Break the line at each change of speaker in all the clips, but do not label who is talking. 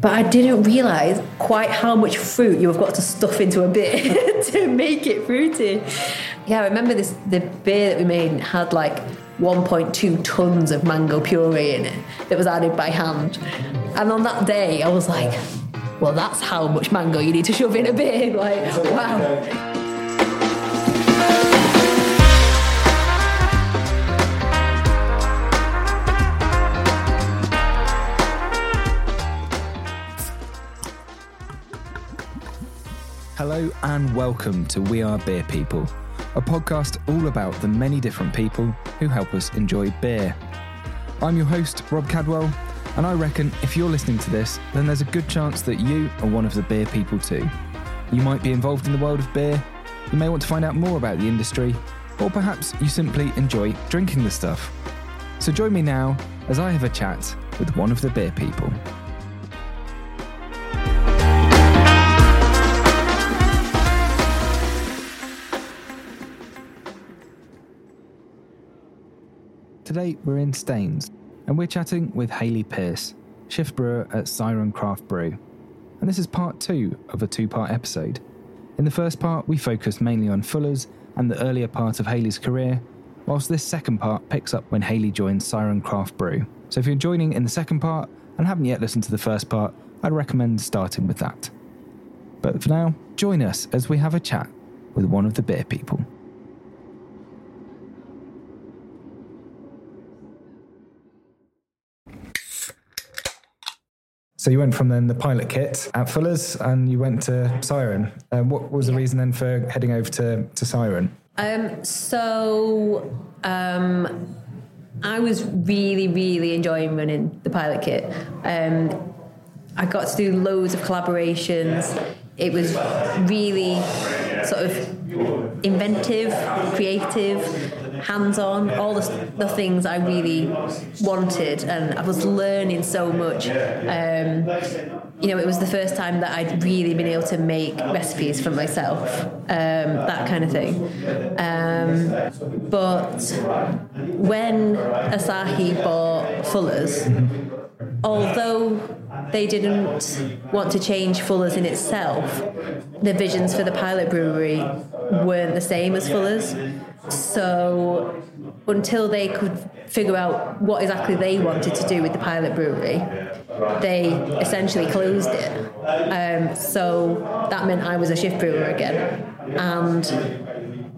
But I didn't realise quite how much fruit you have got to stuff into a beer to make it fruity. Yeah, I remember this the beer that we made had like 1.2 tons of mango puree in it that was added by hand. And on that day, I was like, well, that's how much mango you need to shove in a beer. Like, wow.
Hello and welcome to We Are Beer People, a podcast all about the many different people who help us enjoy beer. I'm your host, Rob Cadwell, and I reckon if you're listening to this, then there's a good chance that you are one of the beer people too. You might be involved in the world of beer, you may want to find out more about the industry, or perhaps you simply enjoy drinking the stuff. So join me now as I have a chat with one of the beer people. Today we're in Staines and we're chatting with Hayley Pearce, shift brewer at Siren Craft Brew. And this is part two of a two part episode. In the first part, we focused mainly on Fuller's and the earlier part of Hayley's career, whilst this second part picks up when Hayley joins Siren Craft Brew. So if you're joining in the second part and haven't yet listened to the first part, I'd recommend starting with that. But for now, join us as we have a chat with one of the beer people. So you went from then the pilot kit at Fuller's and you went to Siren. Um, what was the reason then for heading over to, to Siren?
Um, so um, I was really, really enjoying running the pilot kit. Um, I got to do loads of collaborations. It was really sort of inventive, creative, hands on, all the, the things I really wanted. And I was learning so much. Um, you know, it was the first time that I'd really been able to make recipes for myself, um, that kind of thing. Um, but when Asahi bought Fuller's, although they didn't want to change Fuller's in itself, the visions for the pilot brewery weren't the same as Fuller's. So until they could figure out what exactly they wanted to do with the pilot brewery, they essentially closed it. Um, so that meant I was a shift brewer again. And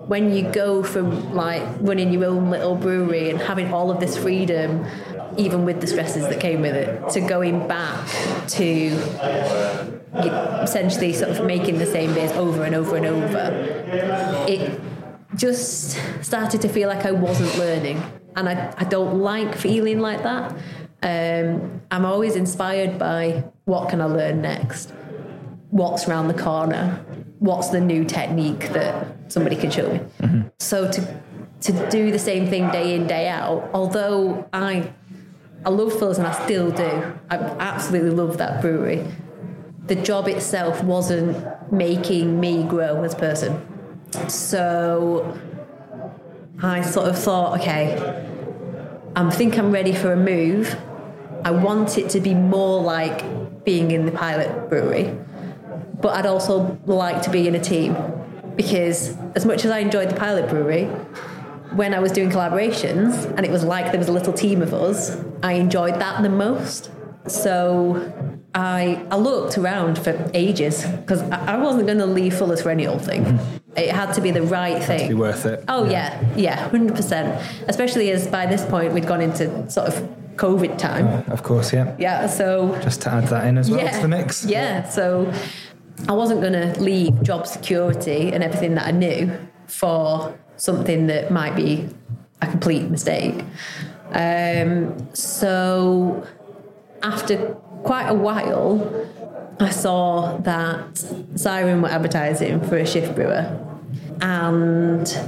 when you go from like running your own little brewery and having all of this freedom, even with the stresses that came with it, to going back to essentially sort of making the same beers over and over and over, it just started to feel like I wasn't learning. And I, I don't like feeling like that. Um, I'm always inspired by what can I learn next? What's around the corner? What's the new technique that somebody can show me? Mm-hmm. So to to do the same thing day in day out, although I I love Fuller's and I still do. I absolutely love that brewery. The job itself wasn't making me grow as a person. So I sort of thought, okay, I think I'm ready for a move. I want it to be more like being in the pilot brewery, but I'd also like to be in a team because as much as I enjoyed the pilot brewery, when I was doing collaborations and it was like there was a little team of us, I enjoyed that the most. So I, I looked around for ages because I, I wasn't going to leave Fuller's for any old thing. It had to be the right thing.
to be worth it.
Oh yeah, yeah, hundred percent. Especially as by this point we'd gone into sort of COVID time.
Uh, of course, yeah.
Yeah, so
just to add that in as well
yeah,
to the mix.
Yeah, so I wasn't going to leave job security and everything that I knew for something that might be a complete mistake. Um, so after quite a while, I saw that Siren were advertising for a shift brewer, and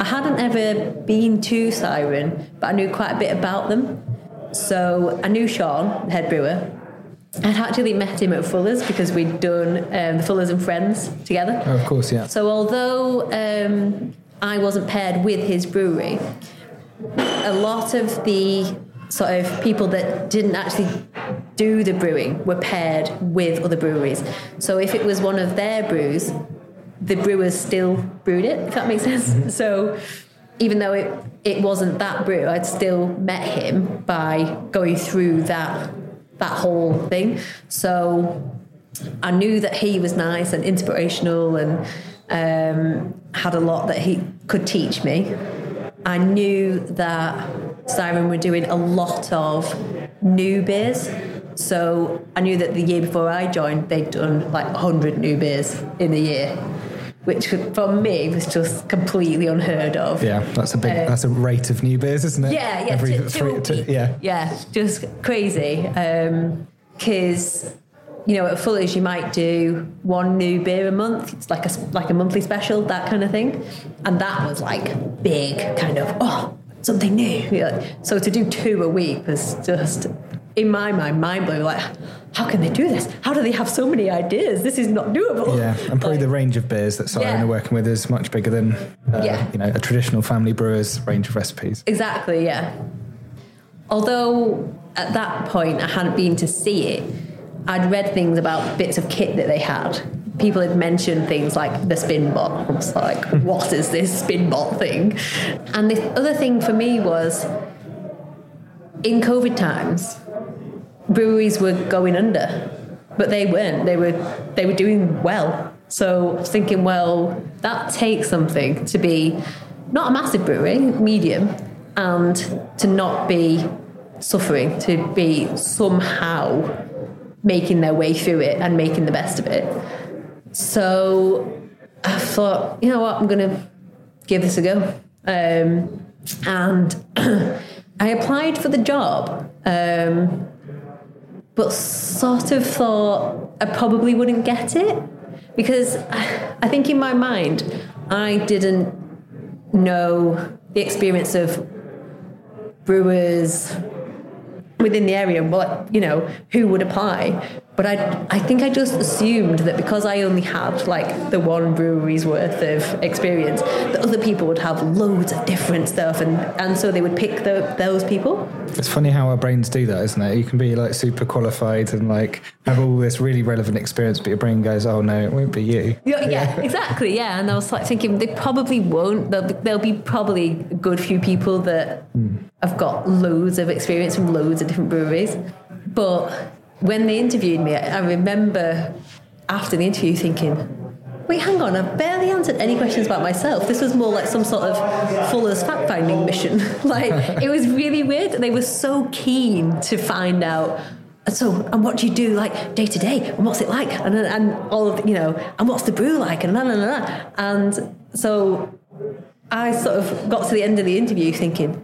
I hadn't ever been to Siren, but I knew quite a bit about them. So I knew Sean, the head brewer. I'd actually met him at Fuller's because we'd done um, the Fullers and Friends together.
Oh, of course, yeah.
So although um, I wasn't paired with his brewery, a lot of the sort of people that didn't actually do the brewing were paired with other breweries. So if it was one of their brews, the brewers still brewed it, if that makes sense. Mm-hmm. So even though it, it wasn't that brew, I'd still met him by going through that that whole thing. So I knew that he was nice and inspirational and um, had a lot that he could teach me. I knew that Siren were doing a lot of new beers. So I knew that the year before I joined, they'd done like 100 new beers in a year which for me was just completely unheard of.
Yeah, that's a big, uh, that's a rate of new beers, isn't it?
Yeah, yeah, Every two, three, two, yeah, yeah, just crazy. Because um, you know, at Fuller's you might do one new beer a month. It's like a like a monthly special, that kind of thing, and that was like big, kind of oh something new. Yeah. So to do two a week was just in my mind mind blowing. Like how can they do this? How do they have so many ideas? This is not doable.
Yeah, and probably like, the range of beers that Siren yeah. are working with is much bigger than uh, yeah. you know a traditional family brewer's range of recipes.
Exactly. Yeah. Although at that point I hadn't been to see it, I'd read things about bits of kit that they had. People had mentioned things like the Spinbot. I was like, what is this Spinbot thing? And the other thing for me was in COVID times, breweries were going under, but they weren't. They were they were doing well. So thinking, well, that takes something to be not a massive brewery, medium, and to not be suffering, to be somehow making their way through it and making the best of it. So I thought, you know what, I'm going to give this a go. Um, and I applied for the job. Um, but sort of thought I probably wouldn't get it because I think in my mind I didn't know the experience of brewers within the area and what you know who would apply but I, I think I just assumed that because I only had like the one brewery's worth of experience, that other people would have loads of different stuff, and, and so they would pick the, those people.
It's funny how our brains do that, isn't it? You can be like super qualified and like have all this really relevant experience, but your brain goes, "Oh no, it won't be you."
Yeah, yeah, exactly. Yeah, and I was like thinking they probably won't. There'll be, there'll be probably a good few people that mm. Have got loads of experience from loads of different breweries, but when they interviewed me, I remember after the interview thinking, wait, hang on, I barely answered any questions about myself. This was more like some sort of Fuller's fact finding mission. like, it was really weird. They were so keen to find out. So, and what do you do like day to day? And what's it like? And, and all of, you know, and what's the brew like? And. And so I sort of got to the end of the interview thinking,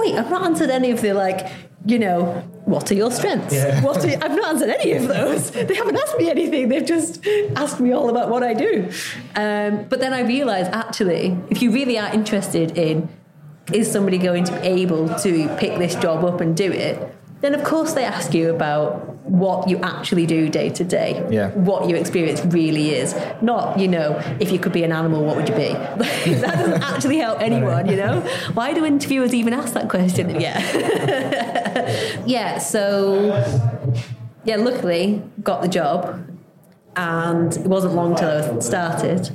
wait, I've not answered any of the like, you know, what are your strengths? Yeah. What are, I've not answered any of those. They haven't asked me anything. They've just asked me all about what I do. Um, but then I realised actually, if you really are interested in is somebody going to be able to pick this job up and do it, then of course they ask you about what you actually do day to day.
Yeah.
What your experience really is. Not, you know, if you could be an animal, what would you be? that doesn't actually help anyone, you know? Why do interviewers even ask that question? Yeah. yeah, so yeah, luckily got the job and it wasn't long till I started.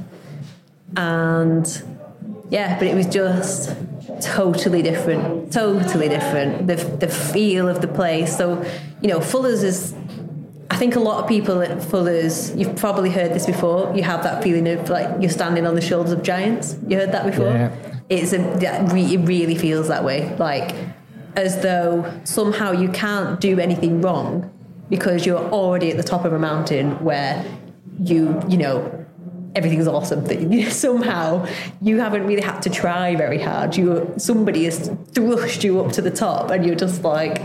And yeah, but it was just totally different, totally different. The the feel of the place. So, you know, Fuller's is. I think a lot of people at Fuller's, you've probably heard this before. You have that feeling of like you're standing on the shoulders of giants. You heard that before. Yeah. It's a that re, it really feels that way, like as though somehow you can't do anything wrong because you're already at the top of a mountain where you you know everything's awesome. Somehow you haven't really had to try very hard. You somebody has thrust you up to the top, and you're just like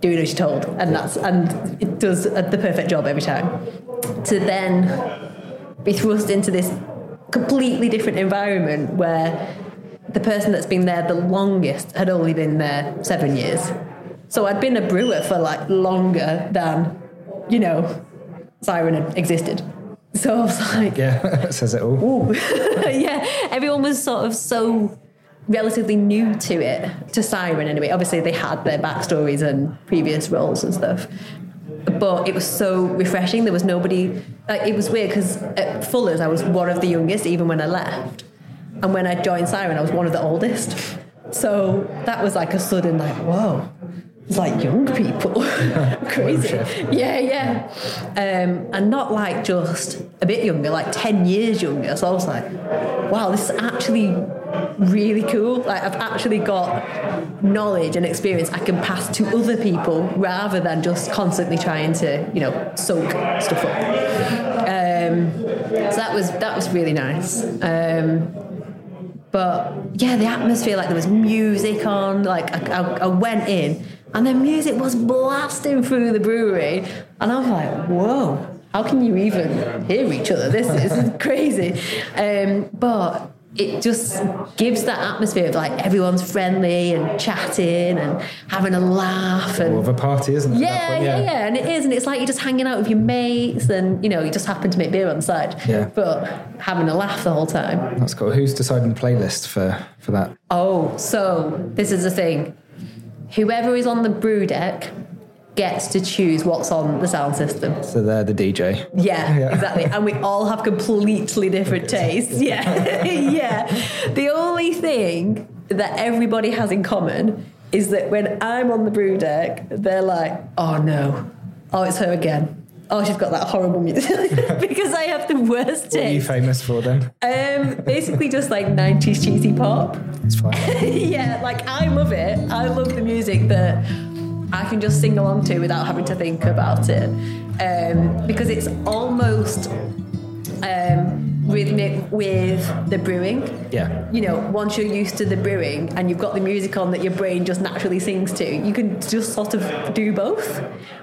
doing as you're told, and that's and it does uh, the perfect job every time. To then be thrust into this completely different environment where the person that's been there the longest had only been there seven years. So I'd been a brewer for like longer than, you know, Siren had existed. So I was like,
yeah, says it all.
yeah, everyone was sort of so relatively new to it, to Siren anyway. Obviously, they had their backstories and previous roles and stuff. but it was so refreshing. There was nobody. Like, it was weird because at Fuller's I was one of the youngest, even when I left, and when I joined Siren, I was one of the oldest. So that was like a sudden like, whoa. Like young people, crazy, yeah, yeah, um, and not like just a bit younger, like ten years younger. So I was like, wow, this is actually really cool. Like I've actually got knowledge and experience I can pass to other people rather than just constantly trying to, you know, soak stuff up. Um, so that was that was really nice. Um, but yeah, the atmosphere, like there was music on. Like I, I, I went in, and the music was blasting through the brewery, and I was like, whoa. How can you even hear each other? This is crazy. Um, but it just gives that atmosphere of like everyone's friendly and chatting and having a laugh and
More of a party, isn't it? that
yeah, yeah, yeah, and it is, and it's like you're just hanging out with your mates, and you know you just happen to make beer on the side,
Yeah.
but having a laugh the whole time.
That's cool. Who's deciding the playlist for, for that?
Oh, so this is the thing: whoever is on the brew deck gets to choose what's on the sound system.
So they're the DJ.
Yeah,
Yeah.
exactly. And we all have completely different tastes. Yeah. yeah. The only thing that everybody has in common is that when I'm on the brew deck, they're like, oh no, oh, it's her again. Oh, she's got that horrible music because I have the worst
What are you famous for then?
Um, basically, just like 90s cheesy pop.
It's fine.
yeah, like I love it. I love the music that I can just sing along to without having to think about it. Um, because it's almost um, rhythmic with the brewing.
Yeah.
You know, once you're used to the brewing and you've got the music on that your brain just naturally sings to, you can just sort of do both.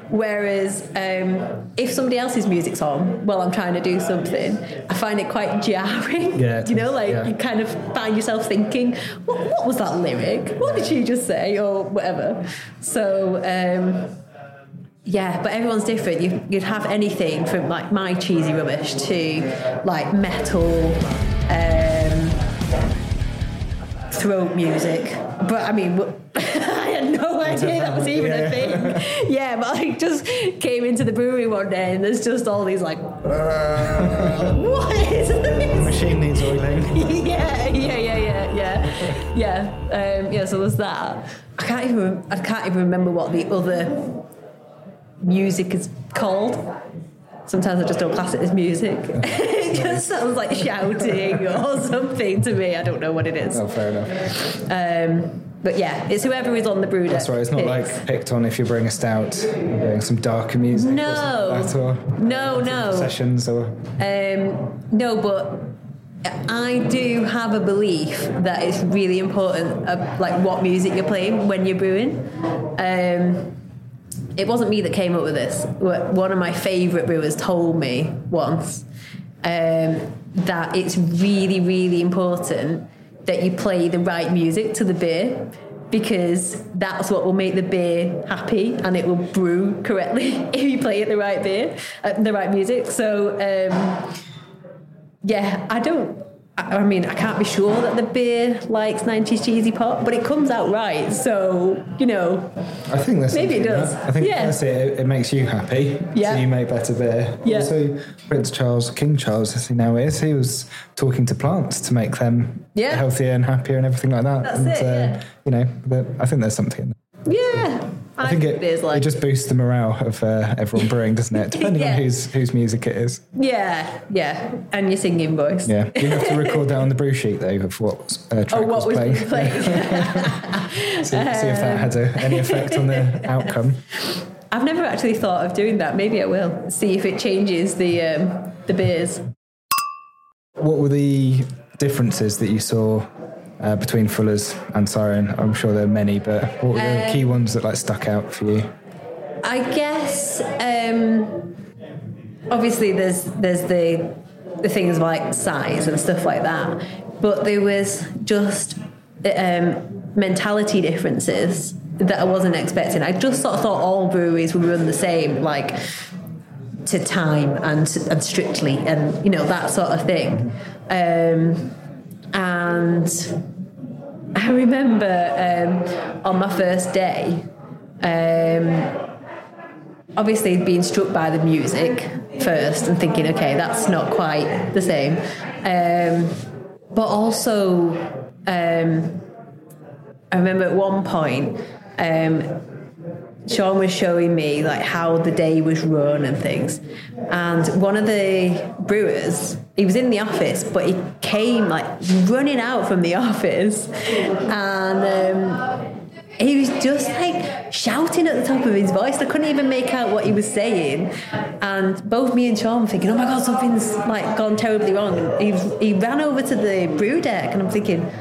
Whereas um, if somebody else's music's on while I'm trying to do something, I find it quite jarring.
Yeah,
you know, like
yeah.
you kind of find yourself thinking, what, what was that lyric? What did she just say? Or whatever. So, um, yeah, but everyone's different. You, you'd have anything from like my cheesy rubbish to like metal, um, throat music. But I mean, I had no idea that was even a thing. Yeah, but I just came into the brewery one day and there's just all these like, what is this?
Machine needs oiling.
yeah, yeah, yeah, yeah, yeah, yeah. Um, yeah. So there's that. I can't even. I can't even remember what the other music is called. Sometimes I just don't class it as music. it just sounds like shouting or something to me. I don't know what it is.
Oh, fair enough.
Um, but yeah, it's whoever is on the brew deck.
That's right. It's not
picks.
like picked on if you bring a stout, you're doing some darker music.
No.
Or something like that, or
No, no.
sessions or.
Um, no, but I do have a belief that it's really important, uh, like what music you're playing when you're brewing. Um, it wasn't me that came up with this. One of my favourite brewers told me once um, that it's really, really important that you play the right music to the beer because that's what will make the beer happy and it will brew correctly if you play it the right beer, uh, the right music. So um, yeah, I don't. I mean, I can't be sure that the beer likes 90s cheesy pop, but it comes out right. So, you know,
I think there's
Maybe it does.
that. I think
Yeah.
that's it. it. Makes you happy.
Yeah.
So you make better beer.
Yeah.
Also, Prince Charles, King Charles, as he now is, he was talking to plants to make them
Yeah.
healthier and happier and everything like that.
That's
and,
it, uh, yeah.
You know, but I think there's something in that.
yeah.
I think it,
beer's like,
it just boosts the morale of uh, everyone brewing, doesn't it? Depending
Yeah.
on whose whose music it is.
yeah, yeah. And your singing voice.
Yeah. You have to record that on the brew sheet though of what uh, track
Oh, what was
playing.
being played?
see, see if that had a, any effect on the outcome.
I've never actually thought of doing that. Maybe I will. See if it changes the um, the beers.
What were the differences that you saw uh, between Fuller's and Siren? I'm sure there are many, but what were the
Uh,
key ones that like stuck out for you?
I guess um, obviously there's there's the the things like size and stuff like that, but there was just um, mentality differences that I wasn't expecting. I just sort of thought all breweries would run the same, like to time and and strictly, and you know that sort of thing. Um, and I remember um, on my first day. Um, obviously being struck by the music first and thinking, okay, that's not quite the same. Um, but also, um, I remember at one point, um, Sean was showing me like how the day was run and things. And one of the brewers, he was in the office, but he came like running out from the office, and um, he was just like shouting at the top of his voice. I couldn't even make out what he was saying. And both me and Sean were thinking, "Oh my god, something's like gone terribly wrong." And he he ran over to the brew deck, and I'm thinking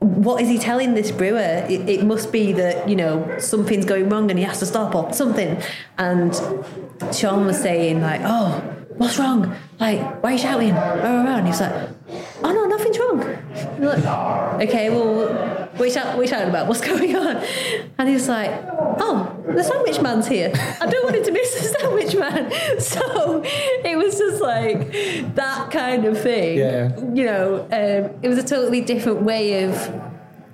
what is he telling this brewer? It, it, must be that you know something's going wrong and he has to stop or something. And Sean was saying like, "Oh, what's wrong? Like, why are you shouting?" And he's like, "Oh no, nothing's wrong." Like, okay, well, what are, you shout, what are you shouting about? What's going on? And he's like, "Oh, the sandwich man's here. I don't want him to miss the sandwich man." So it was just like that kind of thing.
Yeah.
You know, um, it was a totally different way of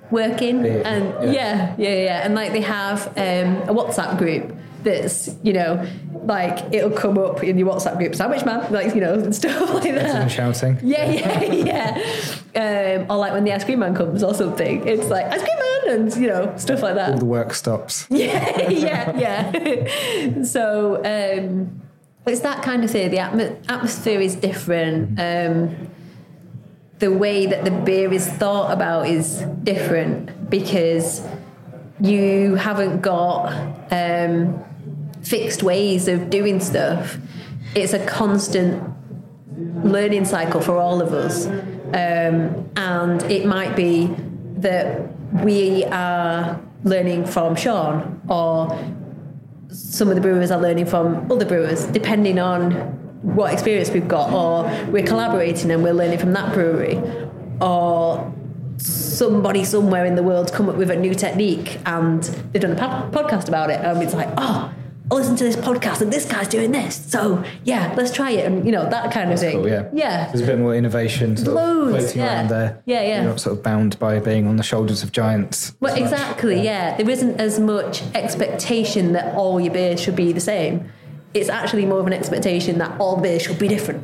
working
Yeah,
and
yeah.
yeah yeah yeah and like they have um, a whatsapp group that's you know like it'll come up in your whatsapp group sandwich man like you know and stuff like that
shouting.
yeah yeah yeah um, or like when the ice cream man comes or something it's like ice cream man and you know stuff like that
All the work stops.
yeah, yeah, yeah. so um, it's that kind of thing. The atmo- atmosphere is different. Um, the way that the beer is thought about is different because you haven't got um, fixed ways of doing stuff. It's a constant learning cycle for all of us. Um, and it might be that we are learning from Sean or some of the brewers are learning from other brewers, depending on what experience we've got, or we're collaborating and we're learning from that brewery, or somebody somewhere in the world's come up with a new technique and they've done a podcast about it, and it's like, oh, I listened to this podcast and this guy's doing this, so yeah, let's try it, and you know that kind of thing.
Cool, yeah.
yeah,
There's a bit more innovation sort
Loads,
of floating
yeah.
around there.
Yeah, yeah.
You're not sort of bound by being on the shoulders of giants.
Well, exactly, yeah. There isn't as much expectation that all your beers should be the same. It's actually more of an expectation that all beers should be different.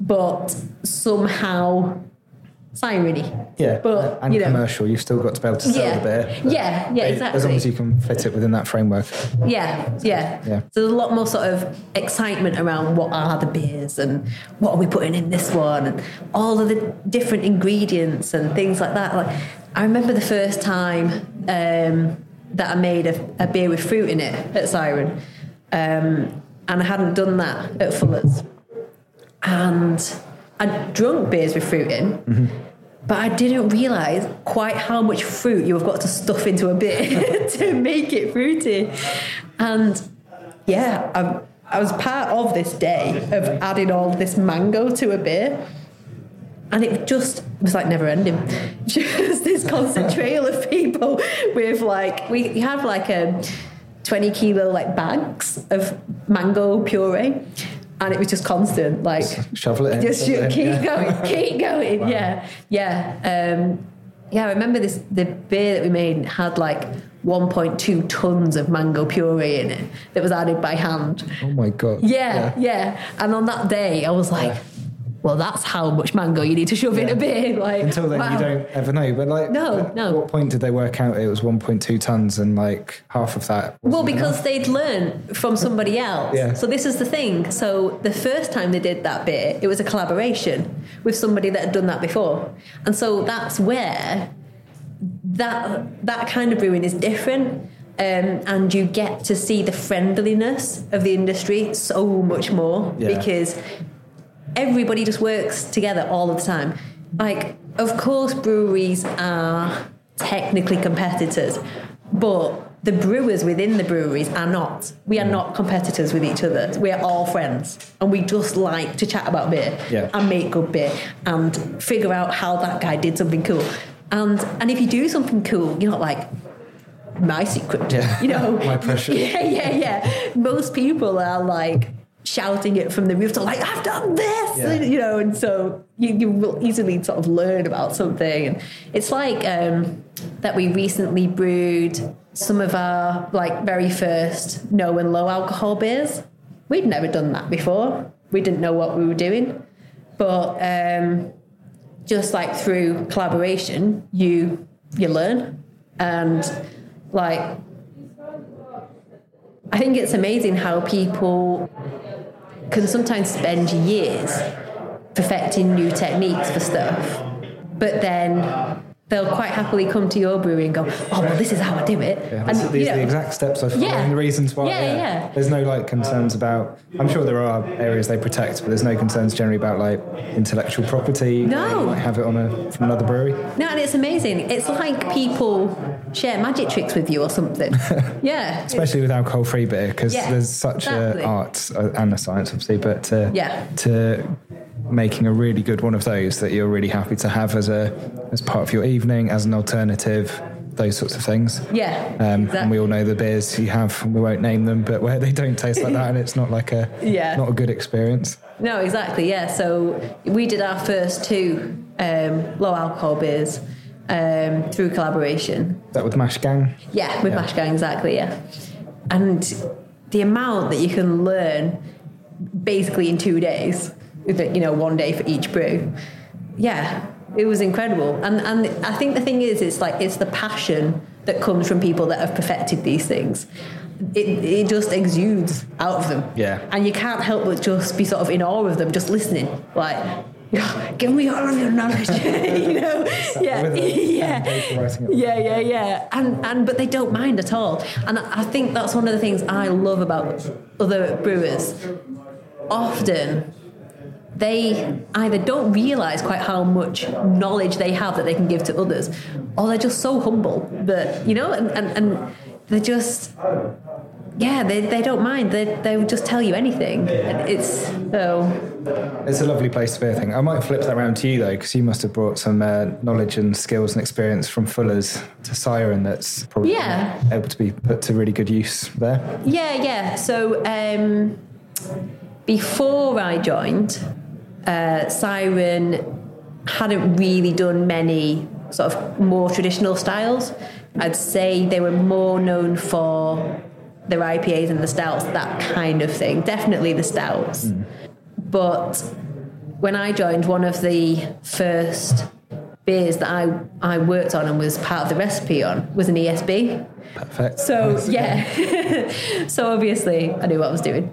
But somehow, it's really.
Yeah,
But,
and
you know,
commercial. You've still got to be able to sell
Yeah.
the beer.
Yeah, yeah, exactly.
As long as you can fit it within that framework.
Yeah, yeah.
Yeah.
So there's a lot more sort of excitement around what are the beers and what are we putting in this one and all of the different ingredients and things like that. Like I remember the first time um, that I made a, a beer with fruit in it at Siren, um, and I hadn't done that at Fuller's, and I'd drunk beers with fruit in. But I didn't realise quite how much fruit you have got to stuff into a beer to make it fruity. And yeah, I, I was part of this day of adding all this mango to a beer. And it just was like never ending. Just this constant trail of people with like, we have like a 20 kilo like bags of mango puree. And it was just constant, like
Shovel it in.
just keep
yeah.
going, keep going. Yeah, yeah, um, yeah. I remember this. The beer that we made had like 1.2 tons of mango puree in it that was added by hand.
Oh my god.
Yeah, yeah. And on that day, I was like, well, that's how much mango you need to shove in a beer. Like
Until then,
wow.
you don't ever know. But like,
No,
at
no.
what point did they work out it was 1.2 tons and like half of that?
Well, because
enough?
they'd learned from somebody else.
Yeah.
So this is the thing. So the first time they did that beer, it was a collaboration with somebody that had done that before, and so that's where that that kind of brewing is different. Um, and you get to see the friendliness of the industry so much more
Yeah.
because everybody just works together all of the time. Like, of course, breweries are technically competitors, but the brewers within the breweries are not. We are mm. not competitors with each other. We are all friends, and we just like to chat about beer
Yeah.
and make good beer and figure out how that guy did something cool. And and if you do something cool, you're not like my secret.
Yeah.
You know,
My precious.
Yeah, yeah, yeah. Most people are like shouting it from the rooftop, like I've done this,
Yeah.
you know. And so you, you will easily sort of learn about something. And it's like um, that we recently brewed some of our like very first no and low alcohol beers. We'd never done that before. We didn't know what we were doing, but um, just like through collaboration, you you learn, and like I think it's amazing how people can sometimes spend years perfecting new techniques for stuff, but then they'll quite happily come to your brewery and go, "Oh, well, this is how I do it."
Yeah,
and
these
you
are the exact steps I follow
Yeah.
and the reasons why.
Yeah, yeah.
There's no like concerns about. I'm sure there are areas they protect, but there's no concerns generally about like intellectual property.
No.
you might have it on a from another brewery.
No, and it's amazing. It's like people share magic tricks with you or something. yeah.
especially with alcohol-free beer because
Yeah,
there's such
exactly.
a art uh, and a science obviously but to,
Yeah.
to making a really good one of those that you're really happy to have as a as part of your evening as an alternative those sorts of things
Yeah.
um,
exactly.
and we all know the beers you have we won't name them but where they don't taste like that and it's not like a
Yeah.
not a good experience
No, exactly. Yeah. So we did our first two um, low alcohol beers um, through collaboration.
Is that with mash gang
Yeah, with
Yeah.
Mash Gang, exactly. Yeah, and the amount that you can learn basically in two days, you know, one day for each brew. Yeah, it was incredible. And and I think the thing is, it's like it's the passion that comes from people that have perfected these things. It, it just exudes out of them.
Yeah.
And you can't help but just be sort of in awe of them, just listening. Like, oh, give me all of your knowledge. you know? Yeah. yeah.
pen and paper writing it.
Yeah, yeah, yeah. And and but they don't mind at all. And I think that's one of the things I love about other brewers. Often they either don't realize quite how much knowledge they have that they can give to others, or they're just so humble that, you know, and, and, and they're just, yeah, they, they don't mind. They, they will just tell you anything. It's so,
It's a lovely place to be, I think. I might flip that around to you, though, because you must have brought some uh, knowledge and skills and experience from Fuller's to Siren that's probably
Yeah.
able to be put to really good use there.
yeah, yeah. So um, before I joined, uh, Siren hadn't really done many sort of more traditional styles. I'd say they were more known for their IPAs and the stouts, that kind of thing. Definitely the stouts. But when I joined, one of the first beers that I, I worked on and was part of the recipe on was an ESB.
Perfect.
So yeah, so obviously I knew what I was doing,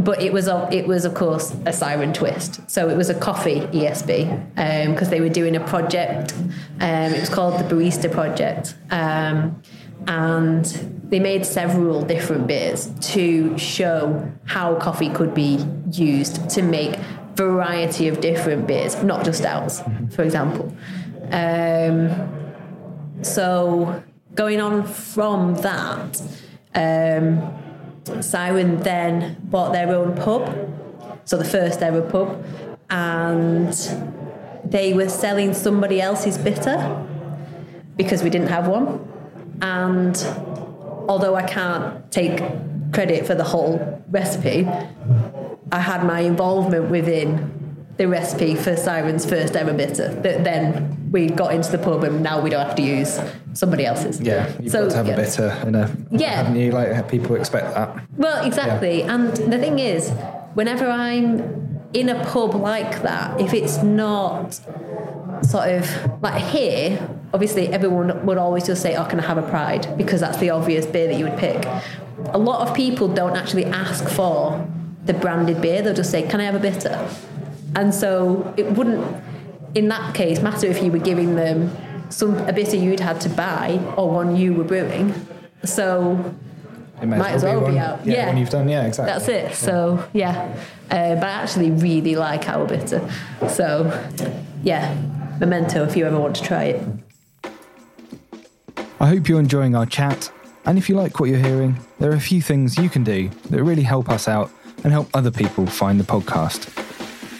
but it was a- it was of course a siren twist. So it was a coffee ESB because they were doing a project. Um, it was called the Barista Project, um, and they made several different beers to show how coffee could be used to make variety of different beers, not just stouts, for example. Um, so going on from that, um, Siren then bought their own pub, so the first ever pub, and they were selling somebody else's bitter because we didn't have one. And although I can't take credit for the whole recipe, I had my involvement within the recipe for Siren's first ever bitter. That then we got into the pub and now we don't have to use somebody else's.
Yeah, you've
So,
got to have
yeah.
a bitter in a.
Yeah.
Haven't you? Like, people expect that.
Well, exactly. And the thing is, whenever I'm in a pub like that, if it's not sort of like here, obviously everyone would always just say, Oh, can I have a pride? Because that's the obvious beer that you would pick. A lot of people don't actually ask for the branded beer, they'll just say, Can I have a bitter? And so it wouldn't, in that case, matter if you were giving them some a bitter you'd had to buy or one you were brewing. So
It may
Might as well be
one,
out.
Yeah,
Yeah.
one you've done. Yeah, exactly.
that's it. So yeah, uh, but I actually really like our bitter. So yeah, memento if you ever want to try it.
I hope you're enjoying our chat. And if you like what you're hearing, there are a few things you can do that really help us out and help other people find the podcast.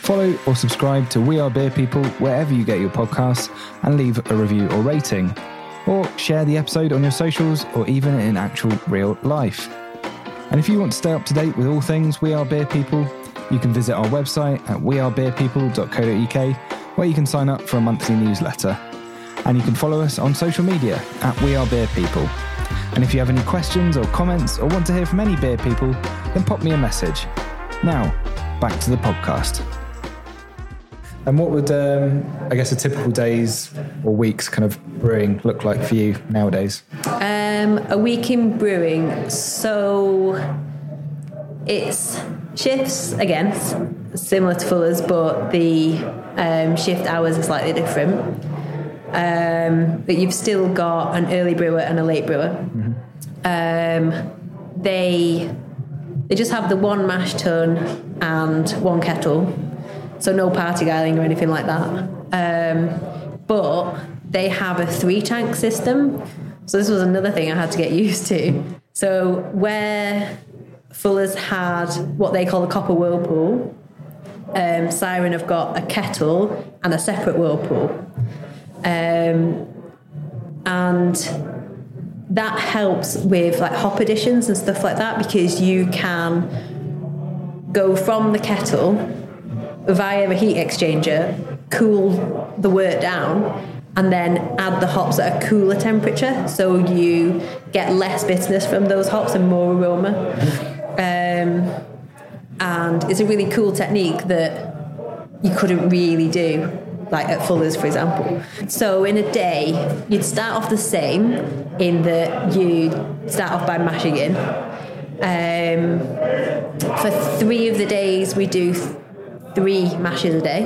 Follow or subscribe to We Are Beer People wherever you get your podcasts and leave a review or rating. Or share the episode on your socials or even in actual real life. And if you want to stay up to date with all things We Are Beer People, you can visit our website at wearebeerpeople.co.uk where you can sign up for a monthly newsletter. And you can follow us on social media at We Are Beer People. And if you have any questions or comments or want to hear from any beer people, then pop me a message. Now, back to the podcast. And what would, um, I guess, a typical days or weeks kind of brewing look like for you nowadays?
Um, a week in brewing, so it's shifts again, similar to Fuller's, but the um, shift hours are slightly different. Um, but you've still got an early brewer and a late brewer. Um, they they just have the one mash tun and one kettle, so no parti-gyling or anything like that. Um, but they have a three tank system, so this was another thing I had to get used to. So where Fuller's had what they call a copper whirlpool, um, Siren have got a kettle and a separate whirlpool. Um, and that helps with like hop additions and stuff like that because you can go from the kettle via a heat exchanger, cool the wort down, and then add the hops at a cooler temperature. So you get less bitterness from those hops and more aroma. Um, and it's a really cool technique that you couldn't really do like at Fuller's for example. So in a day you'd start off the same in that you'd start off by mashing in. Um, for three of the days we do three mashes a day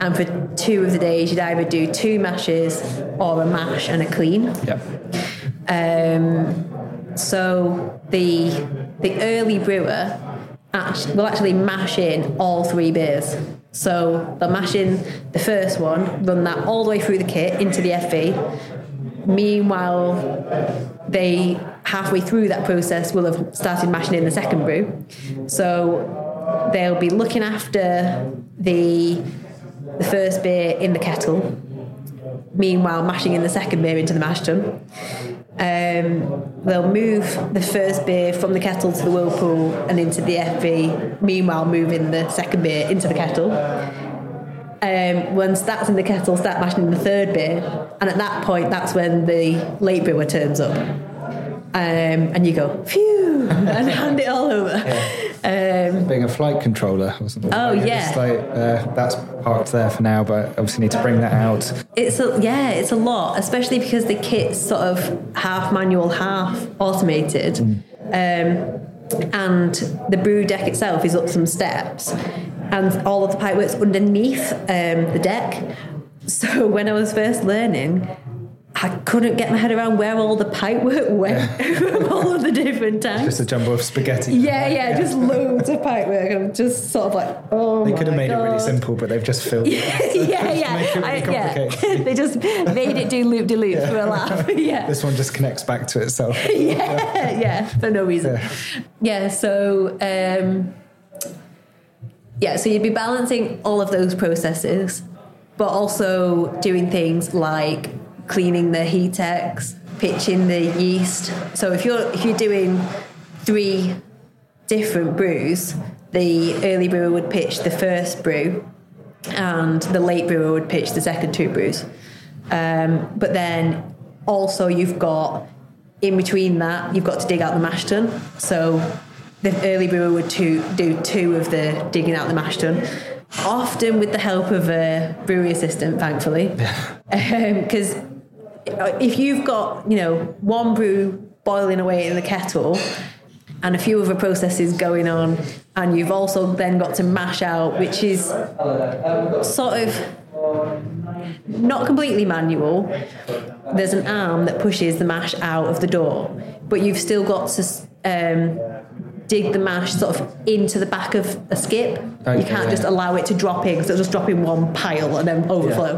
and for two of the days you'd either do two mashes or a mash and a clean
Yeah.
um, so the the early brewer act- will actually mash in all three beers. So they'll mash in the first one, run that all the way through the kit into the FV. Meanwhile, they halfway through that process will have started mashing in the second brew. So they'll be looking after the the first beer in the kettle. Meanwhile, mashing in the second beer into the mash tun. Um, they'll move the first beer from the kettle to the whirlpool and into the FV. Meanwhile, moving the second beer into the kettle. Um, once that's in the kettle, start mashing in the third beer, and at that point, that's when the late brewer turns up. Um, and you go, phew, and hand it all over. Um,
Being a flight controller or something.
Oh,
like,
yeah.
Like, uh, that's parked there for now, but obviously need to bring that out.
It's a, yeah, it's a lot, especially because the kit's sort of half manual, half automated, um, and the brew deck itself is up some steps, and all of the pipework's underneath um, the deck. So when I was first learning, I couldn't get my head around where all the pipework went from all of the different tanks.
Just a jumble of spaghetti.
yeah, yeah, just loads of pipework. I'm just sort of like, oh,
They could have made it really simple, but they've just filled it.
yeah, yeah.
It really
I- yeah. they just made it do loop de loop for a laugh. yeah.
This one just connects back to itself.
yeah, yeah, for no reason.
Yeah.
Yeah, so um, yeah, so you'd be balancing all of those processes, but also doing things like cleaning the heatex, pitching the yeast. So if you're if you're doing three different brews, the early brewer would pitch the first brew, and the late brewer would pitch the second two brews. Um, but then also you've got in between that you've got to dig out the mash tun. So the early brewer would two, do two of the digging out the mash tun, often with the help of a brewery assistant, thankfully, because if you've got you know one brew boiling away in the kettle and a few other processes going on and you've also then got to mash out which is sort of not completely manual. There's an arm that pushes the mash out of the door but you've still got to um, dig the mash sort of into the back of a skip
Okay,
you can't
yeah.
just allow it to drop in because it'll just drop in one pile and then overflow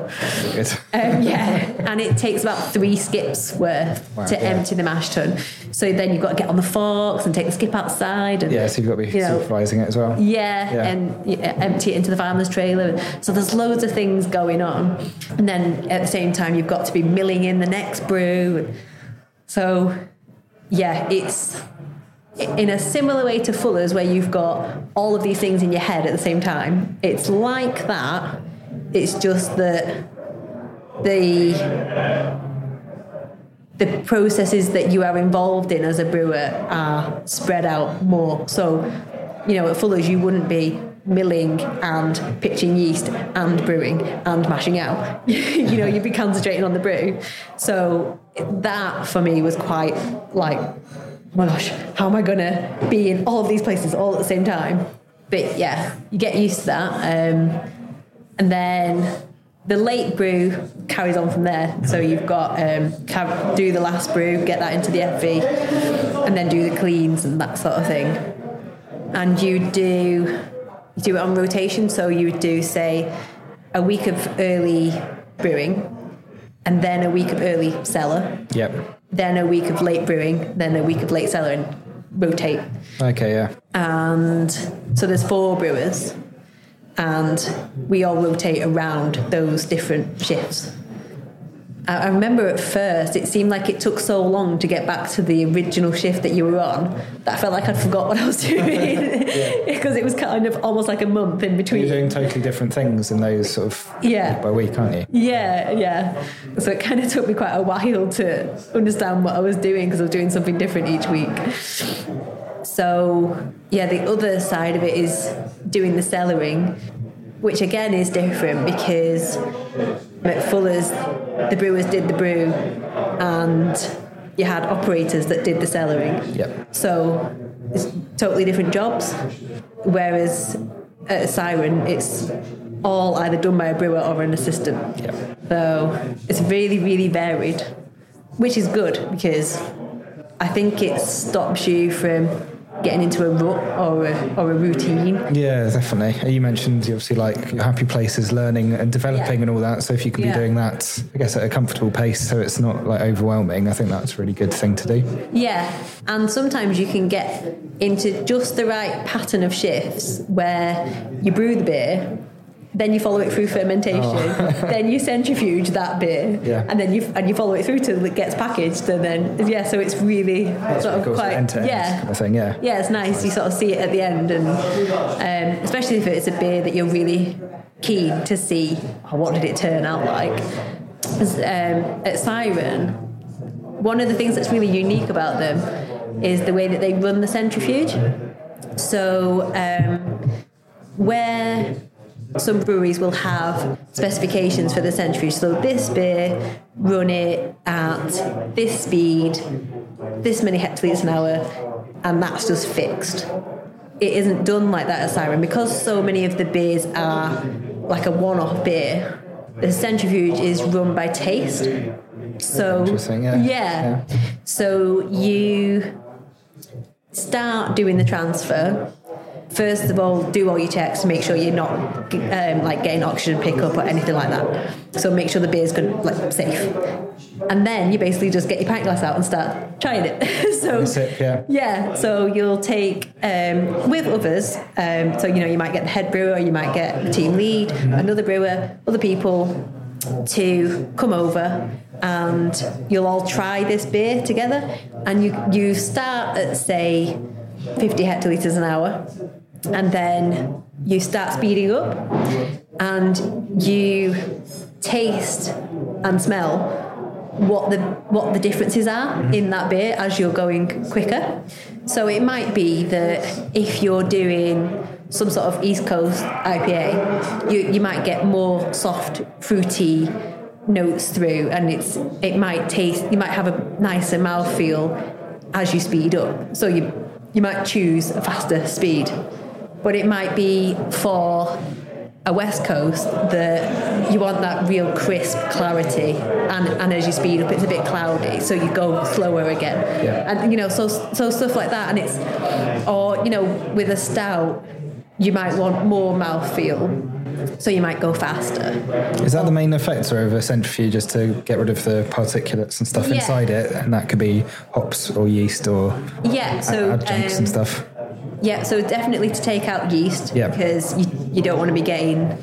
Good.
um, yeah, and it takes about three skips worth
Wow,
to
yeah.
empty the mash tun. So then you've got to get on the forks and take the skip outside. And,
Yeah, so you've got to be
You know,
supervising it as well.
yeah,
Yeah.
and yeah, empty it into the farmer's trailer. So there's loads of things going on, and then at the same time you've got to be milling in the next brew. So yeah, it's in a similar way to Fuller's, where you've got all of these things in your head at the same time. It's like that. It's just that the the processes that you are involved in as a brewer are spread out more. So, you know, at Fuller's, you wouldn't be milling and pitching yeast and brewing and mashing out. you know, you'd be concentrating on the brew. So that for me was quite like, oh my gosh, how am I gonna be in all of these places all at the same time? But yeah, you get used to that. Um, and then the late brew carries on from there. So you've got um, do the last brew, get that into the FV, and then do the cleans and that sort of thing. And you do you do it on rotation. So you would do say a week of early brewing, and then a week of early cellar.
Yep.
Then a week of late brewing, then a week of late cellar, and rotate.
Okay, yeah.
And so there's four brewers and we all rotate around those different shifts. I remember at first it seemed like it took so long to get back to the original shift that you were on that I felt like I'd forgot what I was doing because it was kind of almost like a month in between.
You're doing totally different things in those sort of
yeah.
week by week, aren't you?
Yeah, yeah. So it kind of took me quite a while to understand what I was doing because I was doing something different each week. So, yeah, the other side of it is doing the cellaring, which again is different because at Fuller's, the brewers did the brew and you had operators that did the cellaring.
Yep.
So, it's totally different jobs. Whereas at Siren, it's all either done by a brewer or an assistant.
Yep.
So, it's really, really varied, which is good because I think it stops you from getting into a rut or a, or a routine.
Yeah, definitely. You mentioned obviously like your happy places, learning and developing
Yeah.
and all that. So if you can be doing that, I guess at a comfortable pace, so it's not like overwhelming. I think that's a really good thing to do.
Yeah, and sometimes you can get into just the right pattern of shifts where you brew the beer, then you follow it through fermentation, then you centrifuge that beer,
Oh. Yeah.
and then you and you follow it through till it gets packaged, and then yeah, so it's really sort of quite yeah.
kind of thing. Yeah.
Yeah, it's nice. You sort of see it at the end, and um, especially if it's a beer that you're really keen to see oh, what did it turn out like. Um, at Siren, one of the things that's really unique about them is the way that they run the centrifuge. So um, where some breweries will have specifications for the centrifuge. So this beer, run it at this speed, this many hectolitres an hour, and that's just fixed. It isn't done like that at Siren because so many of the beers are like a one-off beer. The centrifuge is run by taste. So
Interesting, yeah.
yeah. So you start doing the transfer. First of all, do all your checks to make sure you're not um, like getting oxygen pickup or anything like that. So make sure the beer's good, like safe. And then you basically just get your pint glass out and start trying it. so
Sip, yeah.
yeah, so you'll take um, with others. Um, so you know you might get the head brewer, you might get the team lead, another brewer, other people to come over, and you'll all try this beer together. And you you start at say 50 hectoliters an hour, and then you start speeding up, and you taste and smell what the what the differences are mm-hmm. in that beer as you're going quicker. So it might be that if you're doing some sort of East Coast IPA, you, you might get more soft, fruity notes through, and it's it might taste you might have a nicer mouthfeel as you speed up. So you you might choose a faster speed, but it might be for a West Coast that you want that real crisp clarity, and, and as you speed up, it's a bit cloudy, so you go slower again,
Yeah.
and you know, so so stuff like that, and it's or you know, with a stout, you might want more mouthfeel, so you might go faster.
Is that the main effect or of a centrifuge, just to get rid of the particulates and stuff
Yeah.
inside it? And that could be hops or yeast or
Yeah, so
adjuncts
um,
and stuff.
Yeah, so definitely to take out yeast because you, you don't want to be getting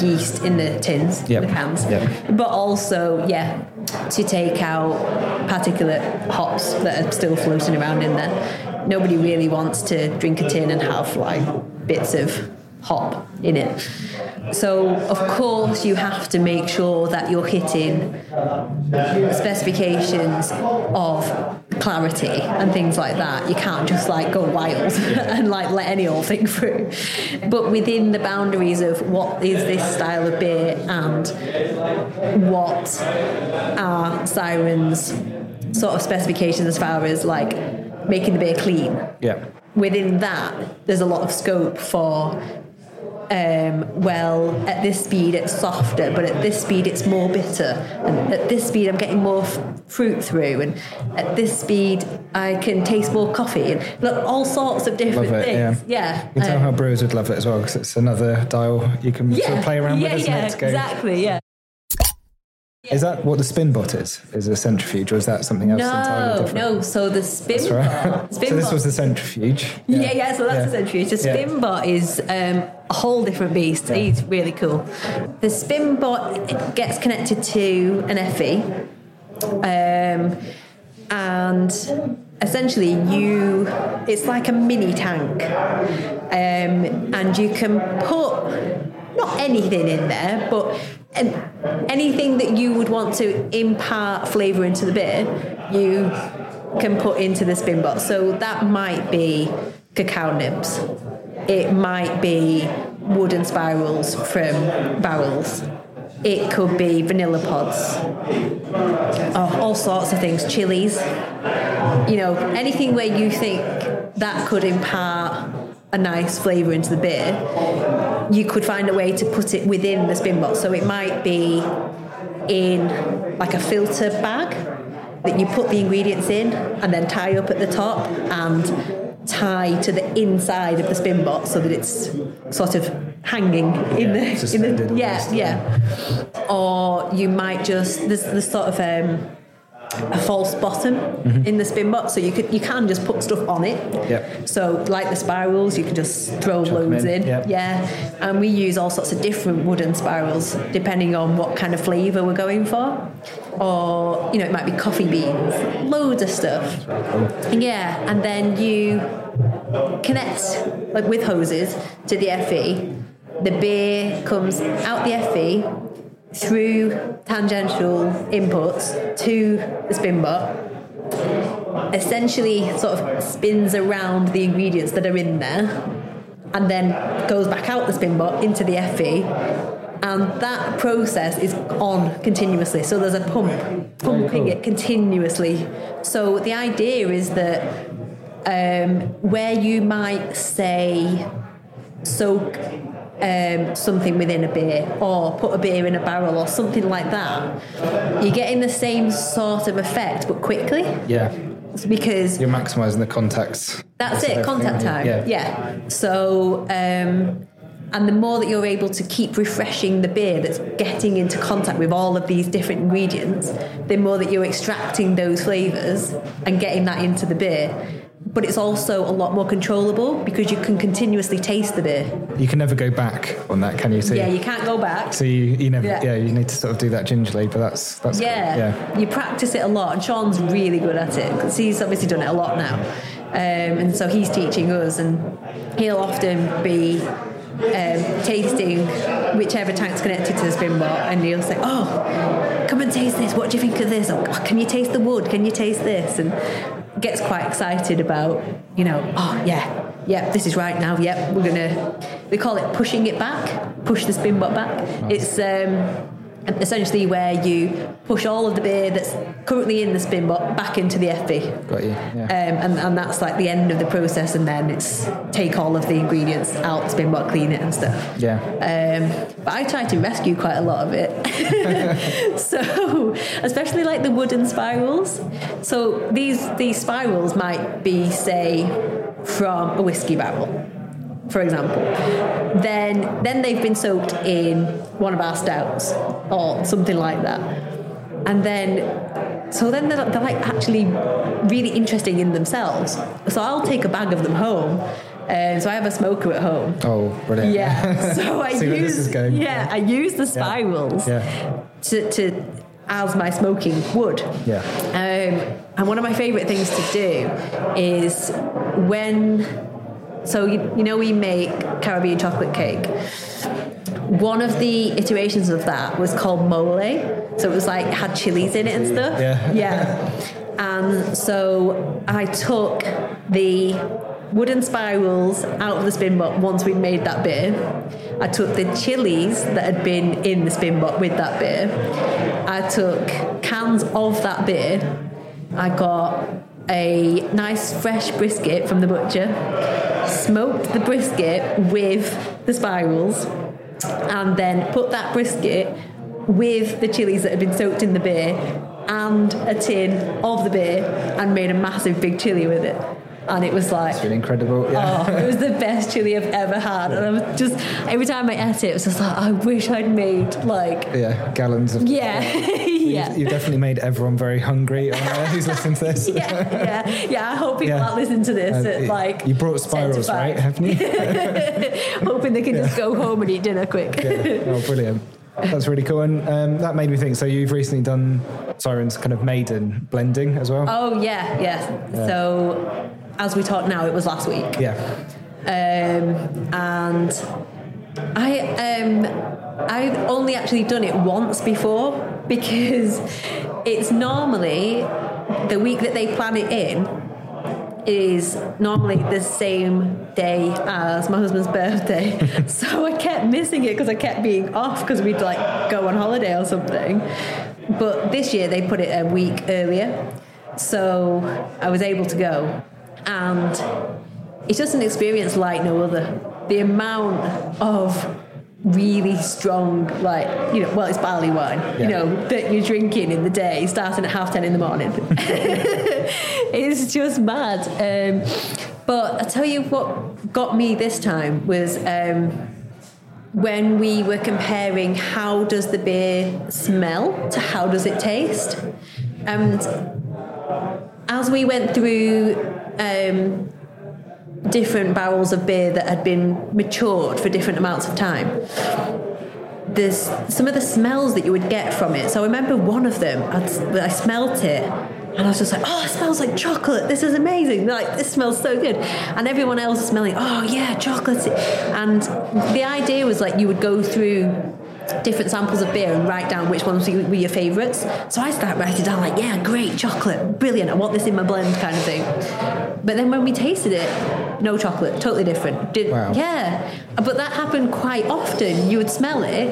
yeast in the tins,
Yep.
the cans.
Yep.
But also, yeah, to take out particulate hops that are still floating around in there. nobody really wants to drink a tin and have like bits of hop in it. So, of course, you have to make sure that you're hitting specifications of clarity and things like that. You can't just like go wild and like let any old thing through. But within the boundaries of what is this style of beer and what are Sirens sort of specifications as far as like making the beer clean
Yeah.
within that, there's a lot of scope for. Um, well, at this speed it's softer, but at this speed it's more bitter, and at this speed I'm getting more f- fruit through, and at this speed I can taste more coffee, and look, all sorts of different
it,
things.
yeah.
Yeah,
You can tell
um,
how brewers would love it as well because it's another dial you can sort of play around
yeah,
with, isn't
yeah,
it?
exactly, yeah.
Is that what the spin bot is? Is it a centrifuge or is that something else entirely
No,
different?
no. So the spin
That's right.
spin
so this
bot-
was the centrifuge.
Yeah, yeah, so that's
Yeah.
essentially it. The
Yeah.
bot is um, a whole different beast.
Yeah.
He's really cool. The spin bot gets connected to an FV, um, and essentially you, it's like a mini tank, um, and you can put not anything in there, but anything that you would want to impart flavour into the beer, you can put into the spin bot. So that might be cacao nibs. It might be wooden spirals from barrels. It could be vanilla pods. Oh, all sorts of things. Chilies. You know, anything where you think that could impart a nice flavour into the beer, you could find a way to put it within the spin bot. So it might be in like a filter bag that you put the ingredients in and then tie up at the top and tie to the inside of the spin bot so that it's sort of hanging in the, in the yeah yeah or you might just there's this sort of um, a false bottom mm-hmm. in the spin bot so you could you can just put stuff on it.
Yep.
so like the spirals you can just throw
them
loads
in,
in,
yep.
yeah. And we use all sorts of different wooden spirals depending on what kind of flavour we're going for. Or you know it might be coffee beans loads of stuff. Yeah and then you connect like with hoses to the FV the beer comes out the FV through tangential inputs to the spin bot essentially sort of spins around the ingredients that are in there and then goes back out the spin bot into the FV. And that process is on continuously. So there's a pump pumping it continuously. So the idea is that um, where you might say soak um, something within a beer or put a beer in a barrel or something like that, you're getting the same sort of effect but quickly
Yeah.
because
You're maximising the contacts.
that's it, contact time. Yeah. So, um, and the more that you're able to keep refreshing the beer that's getting into contact with all of these different ingredients, the more that you're extracting those flavours and getting that into the beer. But it's also a lot more controllable because you can continuously taste the beer.
You can never go back on that, can you? So,
Yeah, you can't go back.
so you, you never,
Yeah.
yeah. you need to sort of do that gingerly, but that's that's cool.
Yeah,
yeah.
you practice it a lot, and Sean's really good at it because he's obviously done it a lot now, um, and so he's teaching us, and he'll often be um, tasting whichever tank's connected to the spin bot, and he'll say, "Oh, come and taste this. What do you think of this? Oh, can you taste the wood? Can you taste this?" and gets quite excited about, you know, oh yeah, yeah, this is right now. Yep, we're gonna. We call it pushing it back, push the spin bot back. It's um, essentially where you push all of the beer that's currently in the spin bot back into the FV.
Got you.
Um, and, and that's like the end of the process, and then it's take all of the ingredients out the spin bot, clean it, and stuff.
yeah.
Um, but I try to rescue quite a lot of it. so, especially like the wooden spirals. So these these spirals might be, say, from a whiskey barrel, for example. Then then they've been soaked in one of our stouts or something like that, and then so then they're, they're like actually really interesting in themselves. So I'll take a bag of them home. Um, so I have a smoker at home.
Oh, brilliant.
Yeah. So I use
going.
yeah, I use the spirals
Yeah.
to, to as my smoking wood.
Yeah.
Um, and one of my favourite things to do is when, so you, you know, we make Caribbean chocolate cake. One of the iterations of that was called mole. So it was like had chilies in it and stuff.
Yeah.
Yeah. And so I took the wooden spirals out of the spin bot once we'd made that beer. I took the chilies that had been in the spin bot with that beer. I took cans of that beer. I got a nice fresh brisket from the butcher, smoked the brisket with the spirals, and then put that brisket with the chilies that had been soaked in the beer and a tin of the beer and made a massive big chili with it. And it was like,
It's been incredible. Yeah.
oh, it was the best chili I've ever had. And I was just, every time I ate it, it was just like, I wish I'd made like,
Yeah, gallons of.
yeah, yeah.
You've, you've definitely made everyone very hungry who's listening to this.
yeah, yeah, yeah. I hope people
Yeah.
that listen to this
Uh,
at
you-
like
you brought spirals, right? Haven't you?
hoping they can just go home and eat dinner quick.
Yeah. Oh, brilliant. That's really cool. And um, that made me think. So you've recently done Siren's kind of maiden blending as well.
Oh yeah, yeah. So as we talk now, it was last week.
Yeah.
um, and I um, I've only actually done it once before because it's normally the week that they plan it in is normally the same day as my husband's birthday. so I kept missing it because I kept being off because we'd like go on holiday or something. But this year they put it a week earlier. So I was able to go. And it's just an experience like no other. The amount of really strong, like, you know, well, it's barley wine,
Yeah.
you know, that you're drinking in the day, starting at half ten in the morning. it's just mad. Um, but I tell you what got me this time was um, when we were comparing how does the beer smell to how does it taste. And as we went through um, different barrels of beer that had been matured for different amounts of time, there's some of the smells that you would get from it. So I remember one of them, I'd, I smelt it. And I was just like, oh, it smells like chocolate. This is amazing. Like, this smells so good. And everyone else is smelling, oh, yeah, chocolate. And the idea was like you would go through different samples of beer and write down which ones were your favourites. So I start writing down like, yeah, great, chocolate, brilliant. I want this in my blend kind of thing. But then when we tasted it, no chocolate, totally different. Did,
Wow.
Yeah, but that happened quite often. You would smell it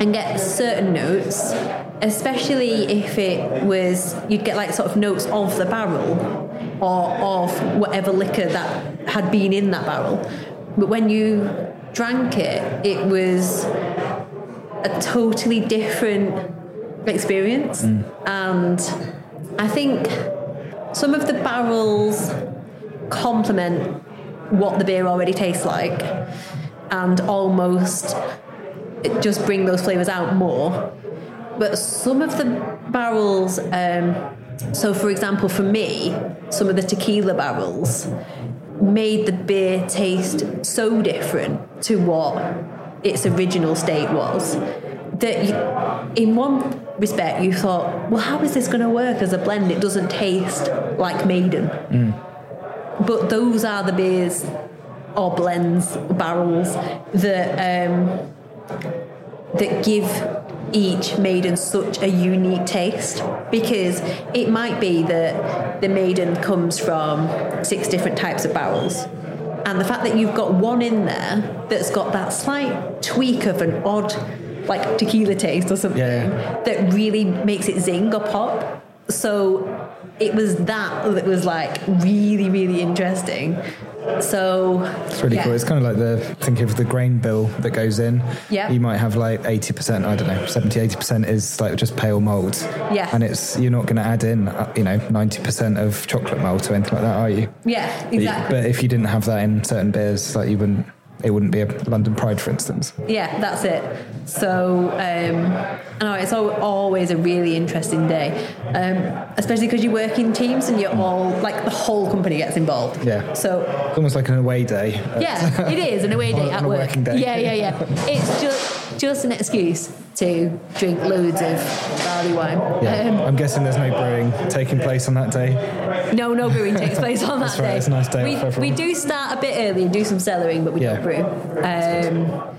and get certain notes, especially if it was you'd get like sort of notes of the barrel or of whatever liquor that had been in that barrel. But when you drank it, it was a totally different experience. Mm. And I think some of the barrels complement what the beer already tastes like and almost just bring those flavors out more. But some of the barrels, um, so for example, for me, some of the tequila barrels made the beer taste so different to what its original state was that you, in one respect you thought, well, how is this going to work as a blend? It doesn't taste like Maiden. But those are the beers or blends, barrels that um, that give each maiden such a unique taste because it might be that the maiden comes from six different types of barrels and the fact that you've got one in there that's got that slight tweak of an odd like tequila taste or something
Yeah,
that really makes it zing or pop so it was that that was like really really interesting so
It's really
yeah.
cool. It's kind of like the think of the grain bill that goes in.
Yeah.
You might have like 80%, I don't know, 70, 80% is like just pale malt.
Yeah.
And it's, you're not going to add in, uh, you know, 90% of chocolate malt or anything like that, are you?
yeah exactly
But if you didn't have that in certain beers, like you wouldn't, it wouldn't be a London Pride, for instance.
Yeah, that's it. So, um, I know it's always a really interesting day. Um, especially because you work in teams and you're all like the whole company gets involved.
Yeah.
So
It's almost like an away day.
yeah, it is an away day
On
at
a
work.
working day.
Yeah, yeah, yeah. It's just just an excuse to drink loads of barley wine.
Yeah.
Um,
I'm guessing there's no brewing taking place on that day.
no, no brewing takes place on that
That's right,
day.
it's a nice day
we,
off for
we do start a bit early and do some cellaring, but we
Yeah.
don't brew. Um,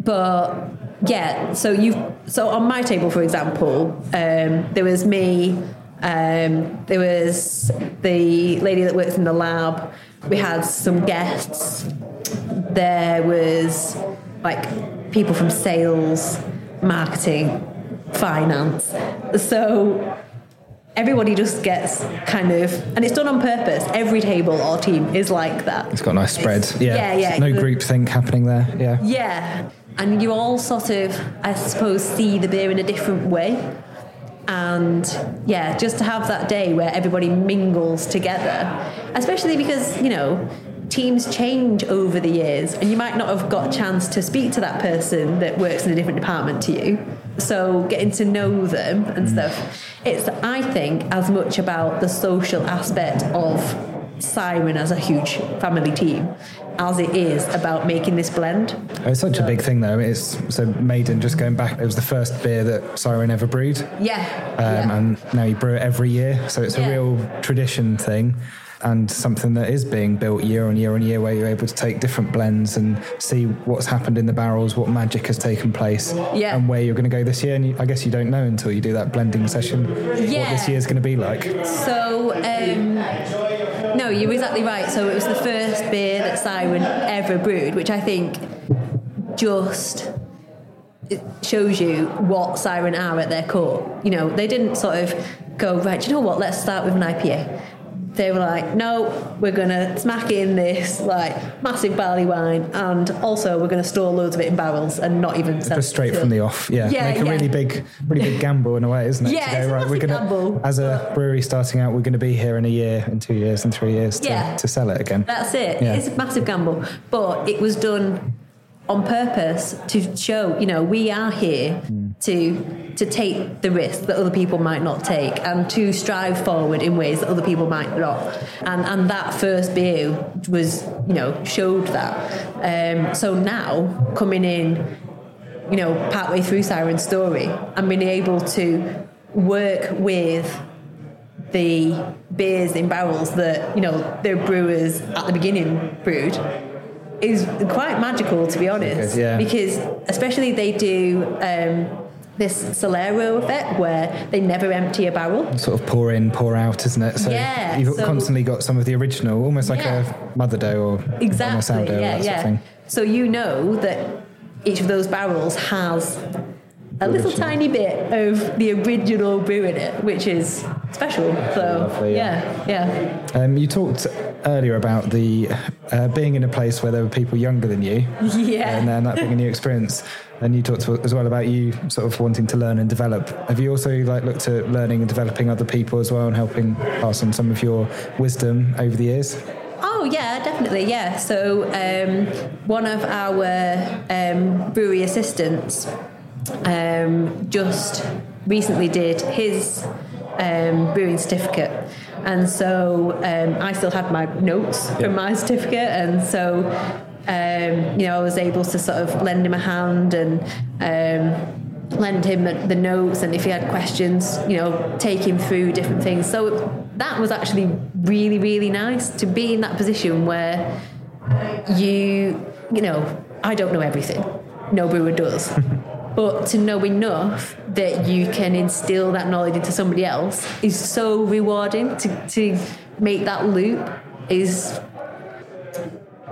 but yeah, so you so on my table, for example, um, there was me. Um, there was the lady that works in the lab. We had some guests. There was like people from sales, marketing, finance. So everybody just gets kind of, and it's done on purpose. Every table or team is like that.
It's got a nice spread. Yeah.
yeah, yeah.
No
Good.
group think happening there. Yeah.
Yeah, and you all sort of, I suppose, see the beer in a different way. And yeah, just to have that day where everybody mingles together, especially because, you know, teams change over the years and you might not have got a chance to speak to that person that works in a different department to you. So getting to know them and mm. stuff, it's, I think, as much about the social aspect of Siren as a huge family team as it is about making this blend.
It's such a big thing, though. It's so Maiden. Just going back, it was the first beer that Siren ever brewed,
Yeah.
um,
yeah.
and now you brew it every year. So it's
Yeah.
a real tradition thing, and something that is being built year on year on year, where you're able to take different blends and see what's happened in the barrels, what magic has taken place,
Yeah.
and where you're going to go this year. And you, I guess you don't know until you do that blending session what
Yeah.
this year's going to be like.
So, um, no, you're exactly right. So it was the first beer that Siren ever brewed, which I think just it shows you what Siren are at their core. You know, they didn't sort of go, right, you know what, let's start with an IPA. They were like, no, we're going to smack in this like massive barley wine and also we're going to store loads of it in barrels and not even sell
Just
it
straight from the off, yeah.
Yeah,
Make a
yeah.
really big, really big gamble in a way, isn't it?
Yeah,
go,
a
right, we're gonna,
gamble,
as a brewery starting out, we're going to be here in a year, in two years, in three years to,
Yeah.
to sell it again.
That's it.
Yeah.
It's a massive gamble, but it was done on purpose to show, you know, we are here hmm. to to take the risk that other people might not take and to strive forward in ways that other people might not. And and that first beer was, you know, showed that. Um, so now coming in, you know, partway through Siren's story and being able to work with the beers in barrels that you know the brewers at the beginning brewed is quite magical to be honest
Good, yeah.
because especially they do um, this solera effect where they never empty a barrel
Sort of pour in, pour out, isn't it? So
Yeah,
you've
so-
constantly got some of the original, almost like
Yeah.
a mother dough or
exactly
sourdough,
yeah yeah so you know that each of those barrels has a little tiny bit of the original brew in it which is special so
Lovely, yeah.
yeah yeah
Um, you talked earlier about the uh, being in a place where there were people younger than you,
yeah
and then that being a new experience. And you talked as well about you sort of wanting to learn and develop. Have you also like looked at learning and developing other people as well, and helping pass on some of your wisdom over the years?
Oh yeah, definitely yeah. So um, one of our um, brewery assistants um, just recently did his um, brewing certificate, and so um, I still had my notes
Yeah.
from my certificate, and so um, you know I was able to sort of lend him a hand and. Um, lend him the, notes and if he had questions you know take him through different things. So that was actually really really nice to be in that position where you you know i don't know everything. No brewer does. But to know enough that you can instill that knowledge into somebody else is so rewarding. To, to make that loop is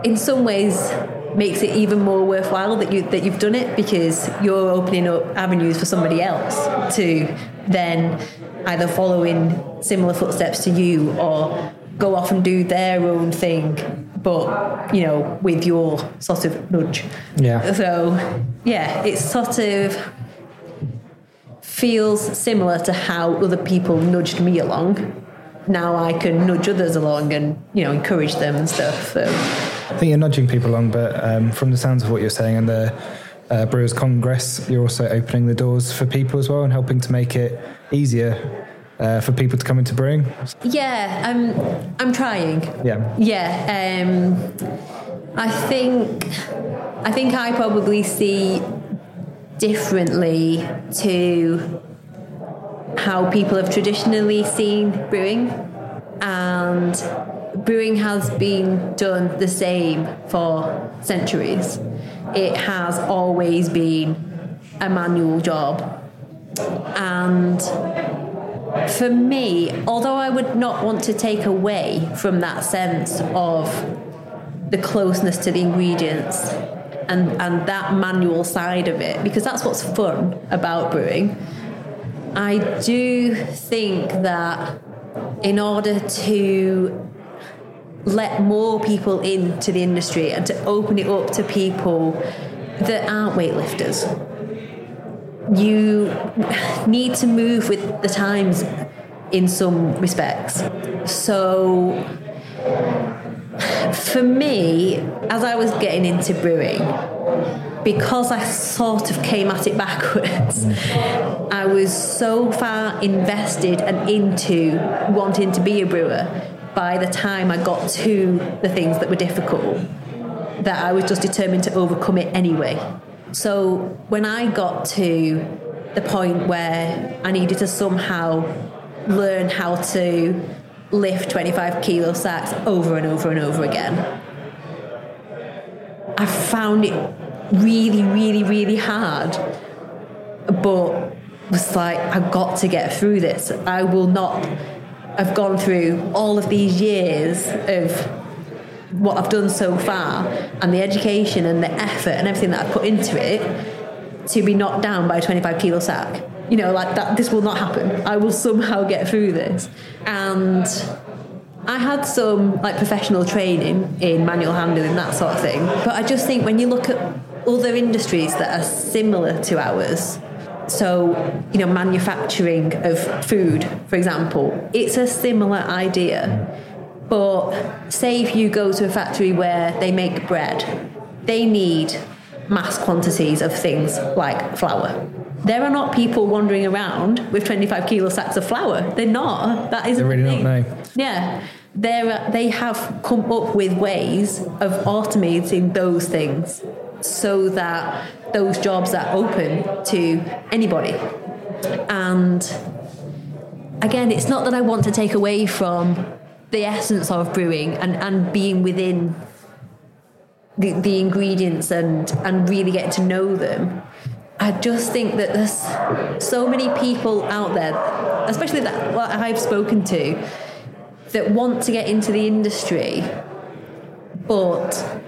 in some ways makes it even more worthwhile that you that you've done it because you're opening up avenues for somebody else to then either follow in similar footsteps to you or go off and do their own thing but you know with your sort of nudge.
Yeah.
so yeah it's sort of feels similar to how other people nudged me along. Now I can nudge others along and you know encourage them and stuff so
I think you're nudging people along, but um, from the sounds of what you're saying and the uh, Brewers Congress, you're also opening the doors for people as well and helping to make it easier uh, for people to come into brewing?
Yeah, I'm. I'm trying.
Yeah.
Yeah. Um, I think. I think I probably see differently to how people have traditionally seen brewing, and brewing has been done the same for centuries. It has always been a manual job, and for me, although I would not want to take away from that sense of the closeness to the ingredients and, and that manual side of it, because that's what's fun about brewing, I do think that in order to let more people into the industry and to open it up to people that aren't weightlifters you need to move with the times in some respects. So, for me, as I was getting into brewing, because I sort of came at it backwards, I was so far invested and into wanting to be a brewer by the time I got to the things that were difficult that I was just determined to overcome it anyway. So when I got to the point where I needed to somehow learn how to lift 25 kilo sacks over and over and over again, I found it really, really, really hard. But was like, I've got to get through this. I will not have gone through all of these years of what I've done so far and the education and the effort and everything that I've put into it to be knocked down by a 25 kilo sack. You know, like that, this will not happen. I will somehow get through this. And I had some like professional training in manual handling and that sort of thing. But I just think when you look at other industries that are similar to ours, so, you know, manufacturing of food, for example, it's a similar idea. But say if you go to a factory where they make bread, they need mass quantities of things like flour. There are not people wandering around with 25 kilo sacks of flour. They're not. That isn't
They're really not, no.
Yeah. They're, they have come up with ways of automating those things so that those jobs are open to anybody. And again, it's not that I want to take away from the essence of brewing and, and being within the, the ingredients and, and really get to know them. I just think that there's so many people out there, especially that what I've spoken to, that want to get into the industry, but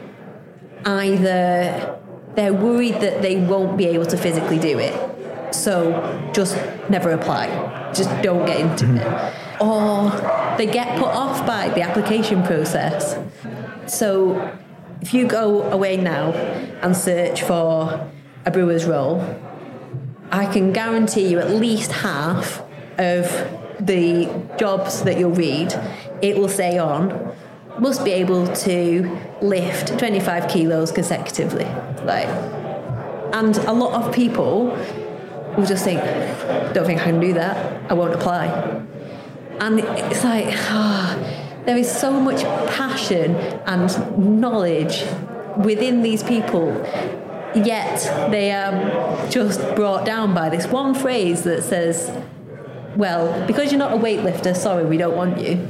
either they're worried that they won't be able to physically do it, so just never apply, just don't get into mm-hmm. it, or they get put off by the application process. So if you go away now and search for a brewer's role, I can guarantee you at least half of the jobs that you'll read, it will say on must be able to lift 25 kilos consecutively. Like, and a lot of people will just think, don't think I can do that, I won't apply. And it's like, ah, there is so much passion and knowledge within these people, yet they are just brought down by this one phrase that says, well, because you're not a weightlifter, sorry, we don't want you.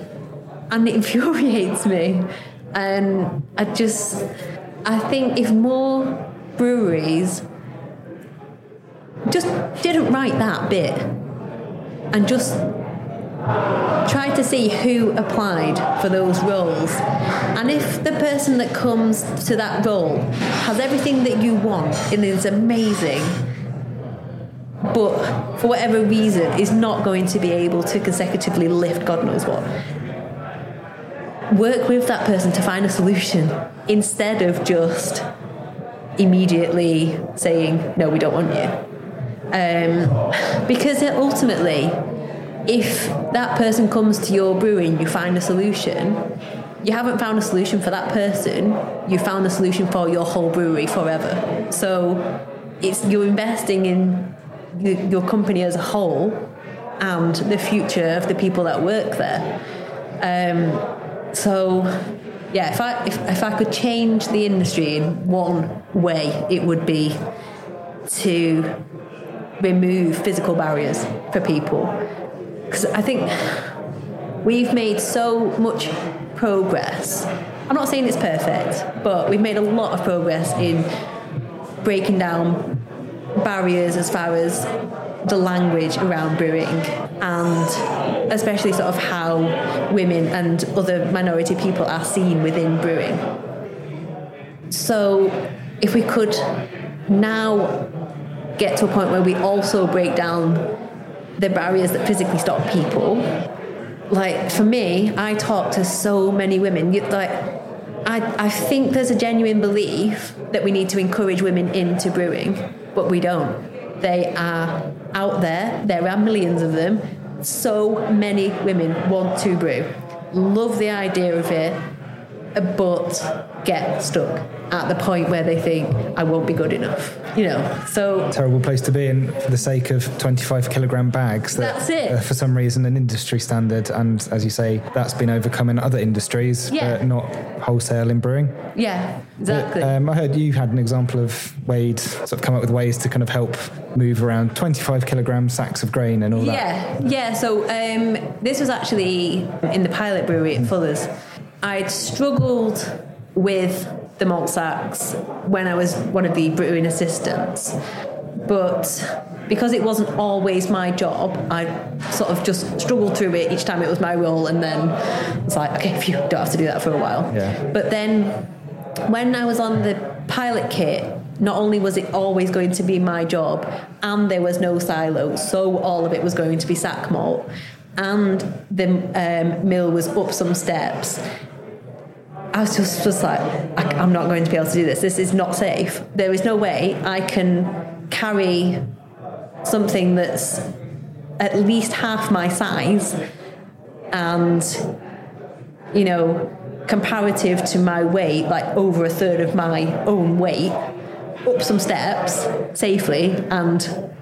And it infuriates me. And I just, I think if more breweries just didn't write that bit and just tried to see who applied for those roles. And if the person that comes to that role has everything that you want and is amazing, but for whatever reason is not going to be able to consecutively lift God knows what, work with that person to find a solution instead of just immediately saying, no, we don't want you. Um, because ultimately, if that person comes to your brewing, you find a solution, you haven't found a solution for that person, you found a solution for your whole brewery forever. So it's you're investing in your company as a whole and the future of the people that work there. Um, so, yeah, if I if, if I could change the industry in one way, it would be to remove physical barriers for people. Because I think we've made so much progress. I'm not saying it's perfect, but we've made a lot of progress in breaking down barriers as far as the language around brewing and especially sort of how women and other minority people are seen within brewing. So if we could now get to a point where we also break down the barriers that physically stop people. Like for me, I talk to so many women. Like, I, I think there's a genuine belief that we need to encourage women into brewing, but we don't. They are out there. There are millions of them. So many women want to brew, love the idea of it, but get stuck at the point where they think I won't be good enough. You know, so
terrible place to be in for the sake of 25 kilogram bags.
That, that's it. Uh,
for some reason, an industry standard, and as you say, that's been overcome in other industries, yeah. Not wholesale in brewing.
Yeah, exactly. But,
um, I heard you had an example of Wade sort of come up with ways to kind of help move around 25 kilogram sacks of grain and all
that. Yeah, yeah. So um, this was actually in the pilot brewery at Fuller's. I'd struggled with the malt sacks when I was one of the brewing assistants. But because it wasn't always my job, I sort of just struggled through it each time it was my role, and then it's like, okay, if you don't have to do that for a while.
Yeah.
But then when I was on the pilot kit, not only was it always going to be my job, and there was no silo, so all of it was going to be sack malt, and the um, mill was up some steps. I was just, just like, I, I'm not going to be able to do this. This is not safe. There is no way I can carry something that's at least half my size and, you know, comparative to my weight, like over a third of my own weight, up some steps safely and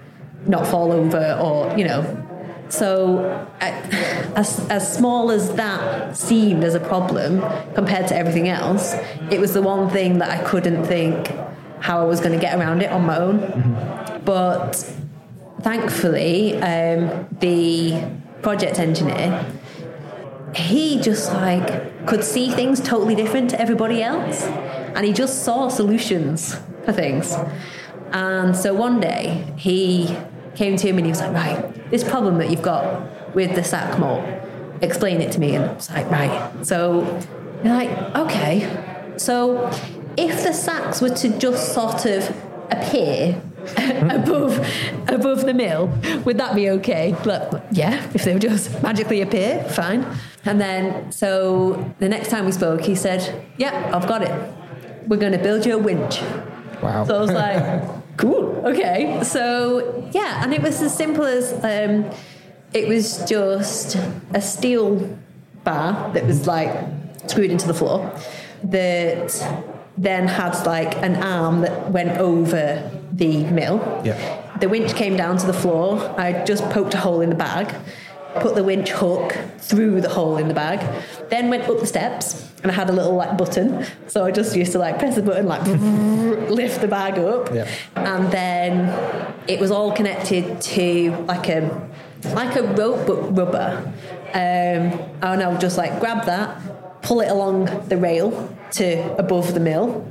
not fall over or, you know, so, as, as small as that seemed as a problem compared to everything else, it was the one thing that I couldn't think how I was going to get around it on my own. Mm-hmm. But thankfully, um, the project engineer, he just like could see things totally different to everybody else, and he just saw solutions for things. And so one day he came to him and he was like, right, this problem that you've got with the sack malt, explain it to me. And I was like, right. So you're like, okay. So if the sacks were to just sort of appear above above the mill, would that be okay? But yeah, if they would just magically appear, fine. And then so the next time we spoke, he said, "Yeah, I've got it. We're going to build you a winch."
Wow.
So I was like, Cool. Okay. So yeah, and it was as simple as um, it was just a steel bar that was like screwed into the floor that then had like an arm that went over the mill.
Yeah.
The winch came down to the floor. I just poked a hole in the bag put the winch hook through the hole in the bag, then went up the steps and I had a little like button. So I just used to like press the button, like lift the bag up.
Yeah.
And then it was all connected to like a like a rope but rubber. Um, and I'll just like grab that, pull it along the rail to above the mill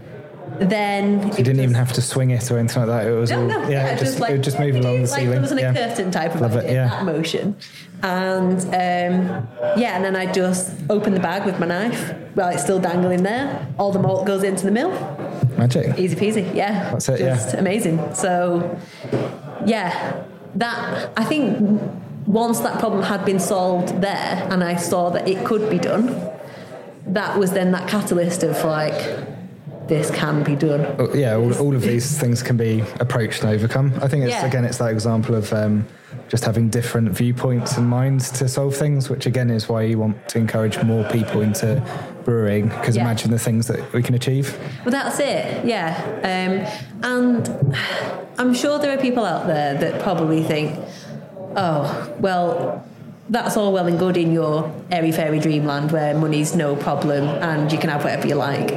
then
you didn't even have to swing it or anything like that. It was
no,
all,
no,
yeah,
yeah,
it just, like, it would just move along the
like
ceiling.
There wasn't
yeah.
a curtain type of
Love
idea,
it, yeah.
that motion, and um, yeah, and then I just open the bag with my knife while it's still dangling there. All the malt goes into the mill.
Magic.
Easy peasy. Yeah.
That's it.
Just
yeah.
Amazing. So, yeah, that I think once that problem had been solved there, and I saw that it could be done, that was then that catalyst of like this can be done.
Oh, yeah, all, all, of these things can be approached and overcome. I think it's yeah. again, it's that example of um, just having different viewpoints and minds to solve things, which again is why you want to encourage more people into brewing. Because yeah. imagine the things that we can achieve.
Well, that's it. Yeah, um, and I'm sure there are people out there that probably think oh, well, that's all well and good in your airy fairy dreamland where money's no problem and you can have whatever you like.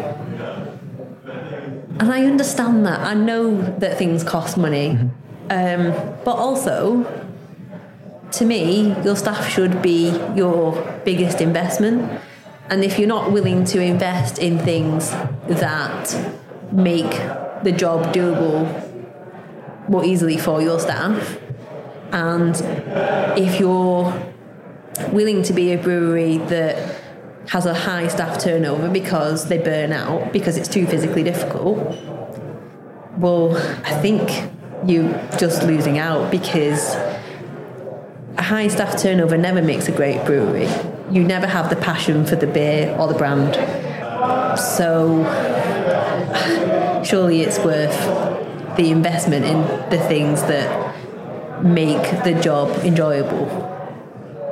And I understand that. I know that things cost money. Um, but also, to me, your staff should be your biggest investment. And if you're not willing to invest in things that make the job doable more easily for your staff, and if you're willing to be a brewery that has a high staff turnover because they burn out because it's too physically difficult, well, I think you're just losing out because a high staff turnover never makes a great brewery. You never have the passion for the beer or the brand. So surely it's worth the investment in the things that make the job enjoyable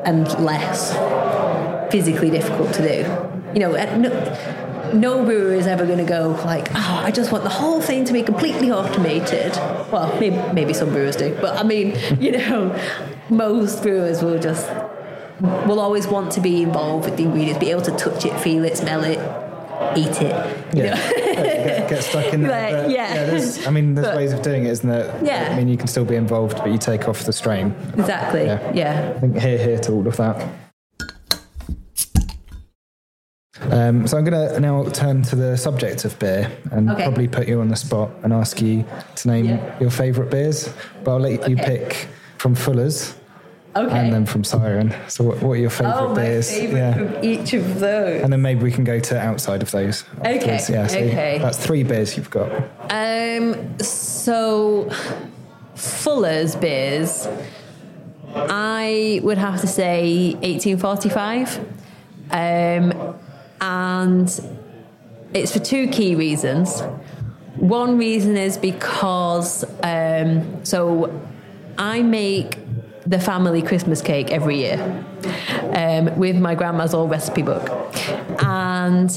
and less physically difficult to do. You know, no, no brewer is ever going to go like, oh, I just want the whole thing to be completely automated. Well, maybe, maybe some brewers do, but I mean, you know, most brewers will just will always want to be involved with the ingredients, be able to touch it, feel it, smell it, eat it.
Yeah. get, get stuck in
Like,
that. but
yeah.
there's, I mean, there's
But-
ways of doing it, isn't there?
Yeah.
I mean, you can still be involved, but you take off the strain.
exactly.
Yeah.
yeah.
I think here, here to all of that. Um, so I'm going to now turn to the subject of beer and
Okay.
probably put you on the spot and ask you to name
Yeah.
your favourite beers. But I'll let you
Okay.
pick from Fuller's
Okay.
and then from Siren. So what, what are your favourite
oh,
beers?
favorite from each of those.
And then maybe we can go to outside of those.
Okay.
Yeah, so
okay.
That's three beers you've got.
Um, so Fuller's beers, I would have to say 1845. Um, and it's for two key reasons. One reason is because, um, so I make the family Christmas cake every year um, with my grandma's old recipe book. And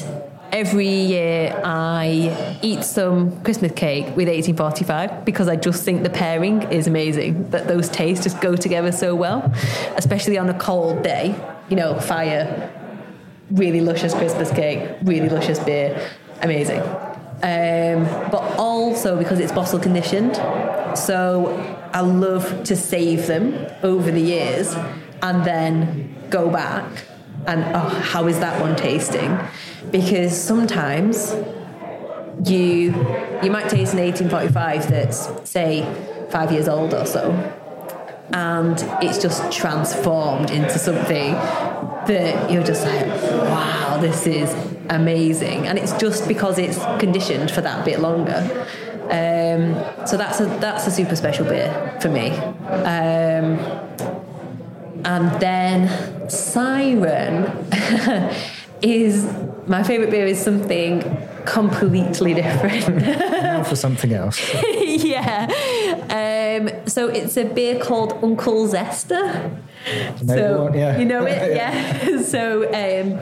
every year I eat some Christmas cake with 1845 because I just think the pairing is amazing, that those tastes just go together so well, especially on a cold day. You know, fire, really luscious Christmas cake, really luscious beer, amazing. Um, but also because it's bottle conditioned, so I love to save them over the years and then go back and oh, how is that one tasting? Because sometimes you you might taste an 1845 that's say five years old or so, and it's just transformed into something that you're just like, wow, this is amazing. And it's just because it's conditioned for that bit longer. Um, so that's a that's a super special beer for me. Um, and then Siren is my favourite beer is something completely different.
Now for something else.
yeah. Um, so it's a beer called Uncle Zester. so
one, yeah.
you know it, yeah. so um,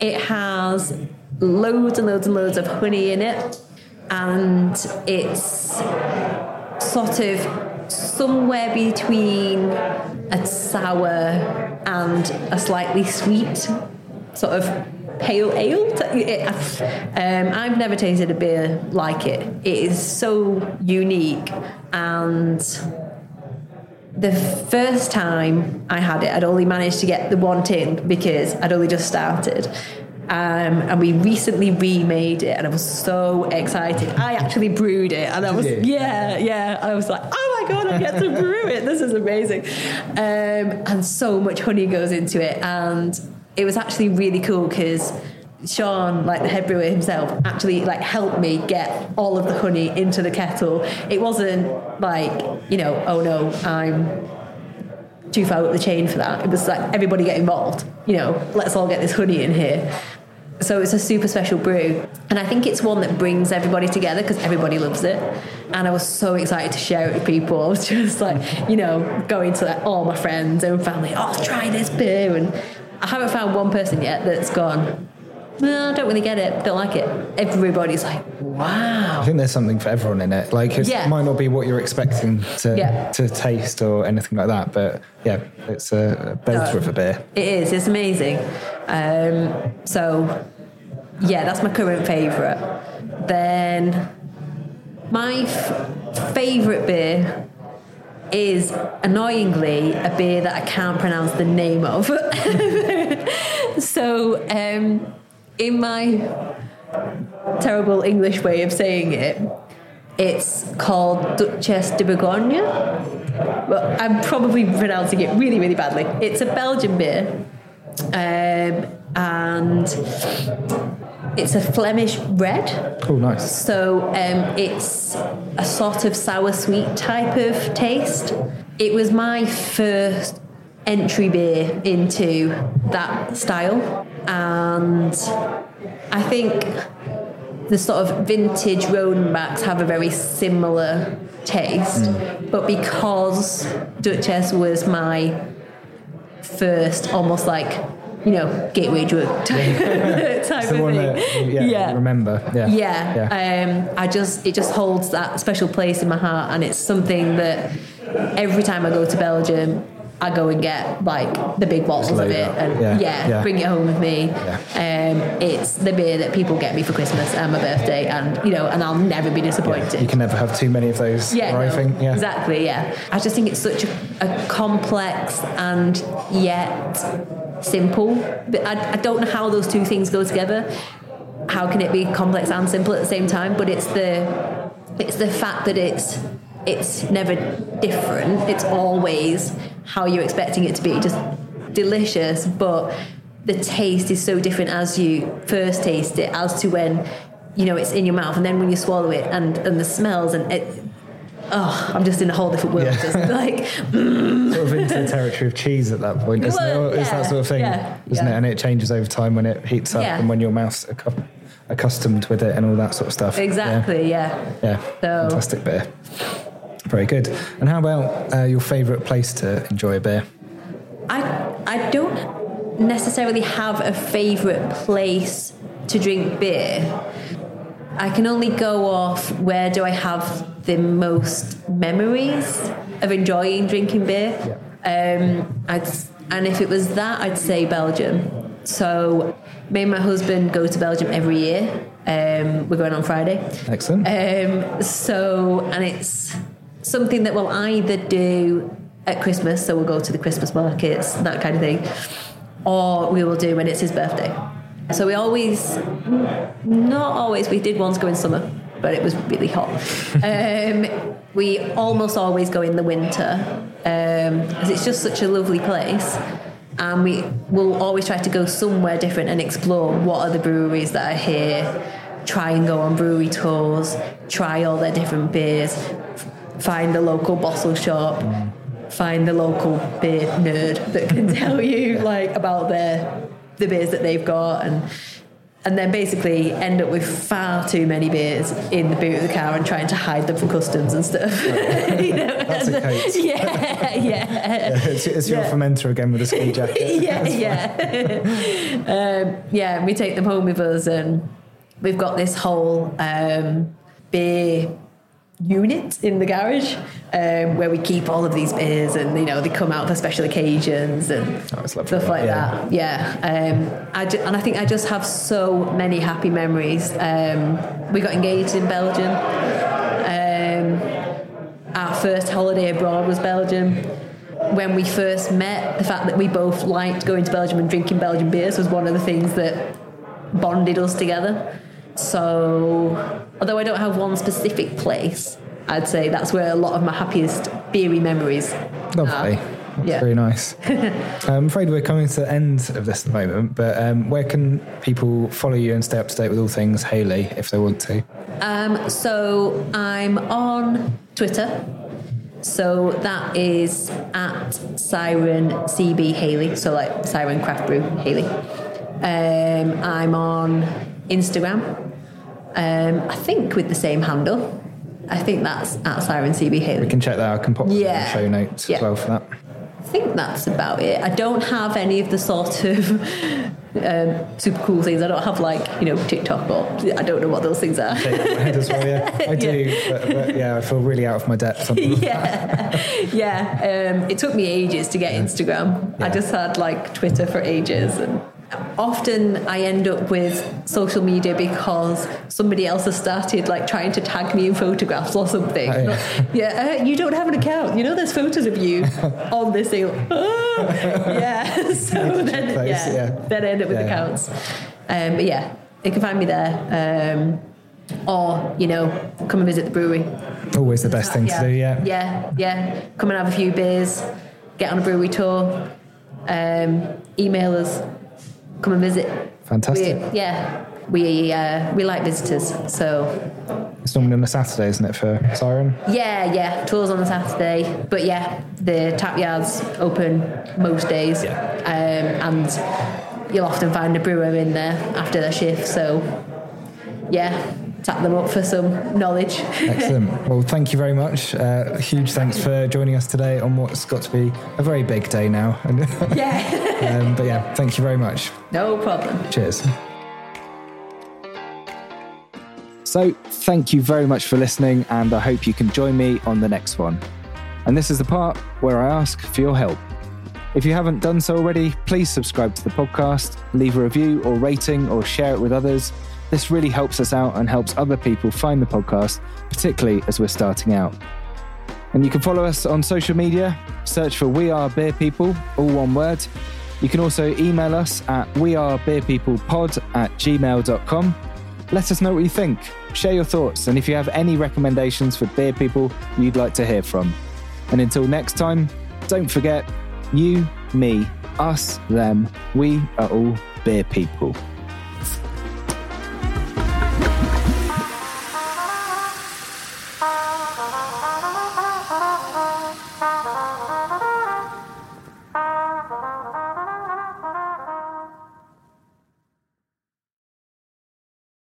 it has loads and loads and loads of honey in it, and it's sort of somewhere between a sour and a slightly sweet sort of pale ale. It- um, I've never tasted a beer like it. It is so unique and the first time I had it, I'd only managed to get the one tin because I'd only just started. Um, and we recently remade it, and I was so excited. I actually brewed it, and I was yeah, yeah. I was like, oh my god, I get to brew it. This is amazing. Um, and so much honey goes into it, and it was actually really cool because Sean, like the head brewer himself, actually like helped me get all of the honey into the kettle. It wasn't like you know, oh no, I'm too far up the chain for that. It was like everybody get involved. You know, let's all get this honey in here. So it's a super special brew, and I think it's one that brings everybody together because everybody loves it. And I was so excited to share it with people. I was just like, you know, going to like all my friends and family. Oh, try this beer, and I haven't found one person yet that's gone. No, I don't really get it. Don't like it. Everybody's like, wow.
I think there's something for everyone in it. Like it
Yeah.
might not be what you're expecting to
Yeah.
to taste or anything like that, but yeah, it's a belter
No.
of a beer.
It is. It's amazing. Um, so, yeah, that's my current favourite. Then, my f- favourite beer is annoyingly a beer that I can't pronounce the name of. so, um, in my terrible English way of saying it, it's called Duchesse de Bourgogne. Well, I'm probably pronouncing it really, really badly. It's a Belgian beer, um, and it's a Flemish red.
Oh, nice.
So um, it's a sort of sour sweet type of taste. It was my first entry beer into that style, and I think the sort of vintage Rodenbachs have a very similar taste, but because Duchess was my first, almost like you know gateway drug type, type of
one
thing.
that yeah,
yeah.
remember. Yeah.
Yeah,
Yeah.
Um, I just it just holds that special place in my heart, and it's something that every time I go to Belgium, I go and get like the big bottles of it,
up.
and
Yeah,
yeah,
yeah.
bring it home with me. Um, it's the beer that people get me for Christmas and my birthday, and you know, and I'll never be disappointed.
You can never have too many of those.
Yeah,
or I think. Yeah.
exactly. Yeah, I just think it's such a, a complex and yet simple. But I, I don't know how those two things go together. How can it be complex and simple at the same time? But it's the it's the fact that it's it's never different. It's always how you're expecting it to be. Just delicious, but the taste is so different as you first taste it as to when you know it's in your mouth and then when you swallow it and and the smells and it oh i'm just in a whole different world
Yeah.
just like
sort of into the territory of cheese at that point, isn't
Well,
it? Or It's that sort of thing,
yeah,
isn't it? And it changes over time when it heats up
Yeah.
and when your mouth's accustomed with it and all that sort of stuff. Yeah.
exactly yeah,
Yeah,
So-
fantastic beer. Very good. And how about uh, your favourite place to enjoy a beer?
i i don't necessarily have a favorite place to drink beer i can only go off where do i have the most memories of enjoying drinking beer um, I'd, and if it was that, I'd say Belgium. So, me and my husband go to Belgium every year. Um, we're going on Friday.
Excellent.
Um, so, and it's something that we'll either do at Christmas, so we'll go to the Christmas markets, that kind of thing, or we will do when it's his birthday. So we always, not always, we did once go in summer, but it was really hot. um, we almost always go in the winter because it's just such a lovely place. And we will always try to go somewhere different and explore what are the breweries that are here, try and go on brewery tours, try all their different beers, find the local bottle shop, find the local beer nerd that can tell you like about their the beers that they've got and and then basically end up with far too many beers in the boot of the car and trying to hide them from customs and stuff. You know?
That's a case.
Yeah, yeah.
it's, it's your
yeah.
fermenter again with a ski jacket.
yeah, yeah. um, yeah, we take them home with us, and we've got this whole um, beer unit in the garage um, where we keep all of these beers, and you know they come out for special occasions and
Oh,
stuff like
yeah.
that. Yeah, um, I ju- and I think I just have so many happy memories. Um, we got engaged in Belgium. Um, our first holiday abroad was Belgium. When we first met, the fact that we both liked going to Belgium and drinking Belgian beers was one of the things that bonded us together. So, although I don't have one specific place, I'd say that's where a lot of my happiest beery memories
Lovely.
are.
That's
Yeah.
very nice. I'm afraid we're coming to the end of this at the moment, but um, where can people follow you and stay up to date with all things Hayley if they want to?
Um, so I'm on Twitter. So that is at Siren CB Hayley. So like Siren Craft Brew Hayley. Um, I'm on Instagram. Um, I think with the same handle. I think that's at Siren CB Hayley.
We can check that. I can pop
Yeah.
the show notes
Yeah.
as well for that.
I think that's about it. I don't have any of the sort of um, super cool things. I don't have like you know TikTok or I don't know what those things are.
Well, yeah. I do, but, but yeah, I feel really out of my depth.
yeah, yeah. Um, it took me ages to get Instagram. I just had like Twitter for ages, and often I end up with social media because somebody else has started like trying to tag me in photographs or something.
Oh, yeah.
yeah, uh, you don't have an account. You know, there's photos of you on this thing. Ah, yeah. so then,
those,
yeah,
yeah.
then I end up with
Yeah.
accounts. Um, but yeah, you can find me there. Um, or, you know, come and visit the brewery.
Always the best thing to do, yeah.
Yeah, yeah. Come and have a few beers, get on a brewery tour, um, email us, come and visit.
Fantastic.
We, yeah, we uh, we like visitors. So
It's normally on a Saturday, isn't it, for Siren?
yeah, yeah. Tours on a Saturday, but yeah, the tap yards open most days, um, and you'll often find a brewer in there after their shift. So yeah, tap them up for some knowledge.
Excellent. Well, thank you very much. Uh, huge thanks for joining us today on what's got to be a very big day now.
yeah,
um, but yeah, thank you very much.
no problem.
Cheers. So, thank you very much for listening, and I hope you can join me on the next one. And this is the part where I ask for your help. If you haven't done so already, please subscribe to the podcast, leave a review or rating, or share it with others. This really helps us out and helps other people find the podcast, particularly as we're starting out. And you can follow us on social media, search for We Are Beer People, all one word. You can also email us at wearebeerpeoplepod at gmail.com. Let us know what you think, share your thoughts, and if you have any recommendations for beer people you'd like to hear from. And until next time, don't forget you, me, us, them, we are all beer people.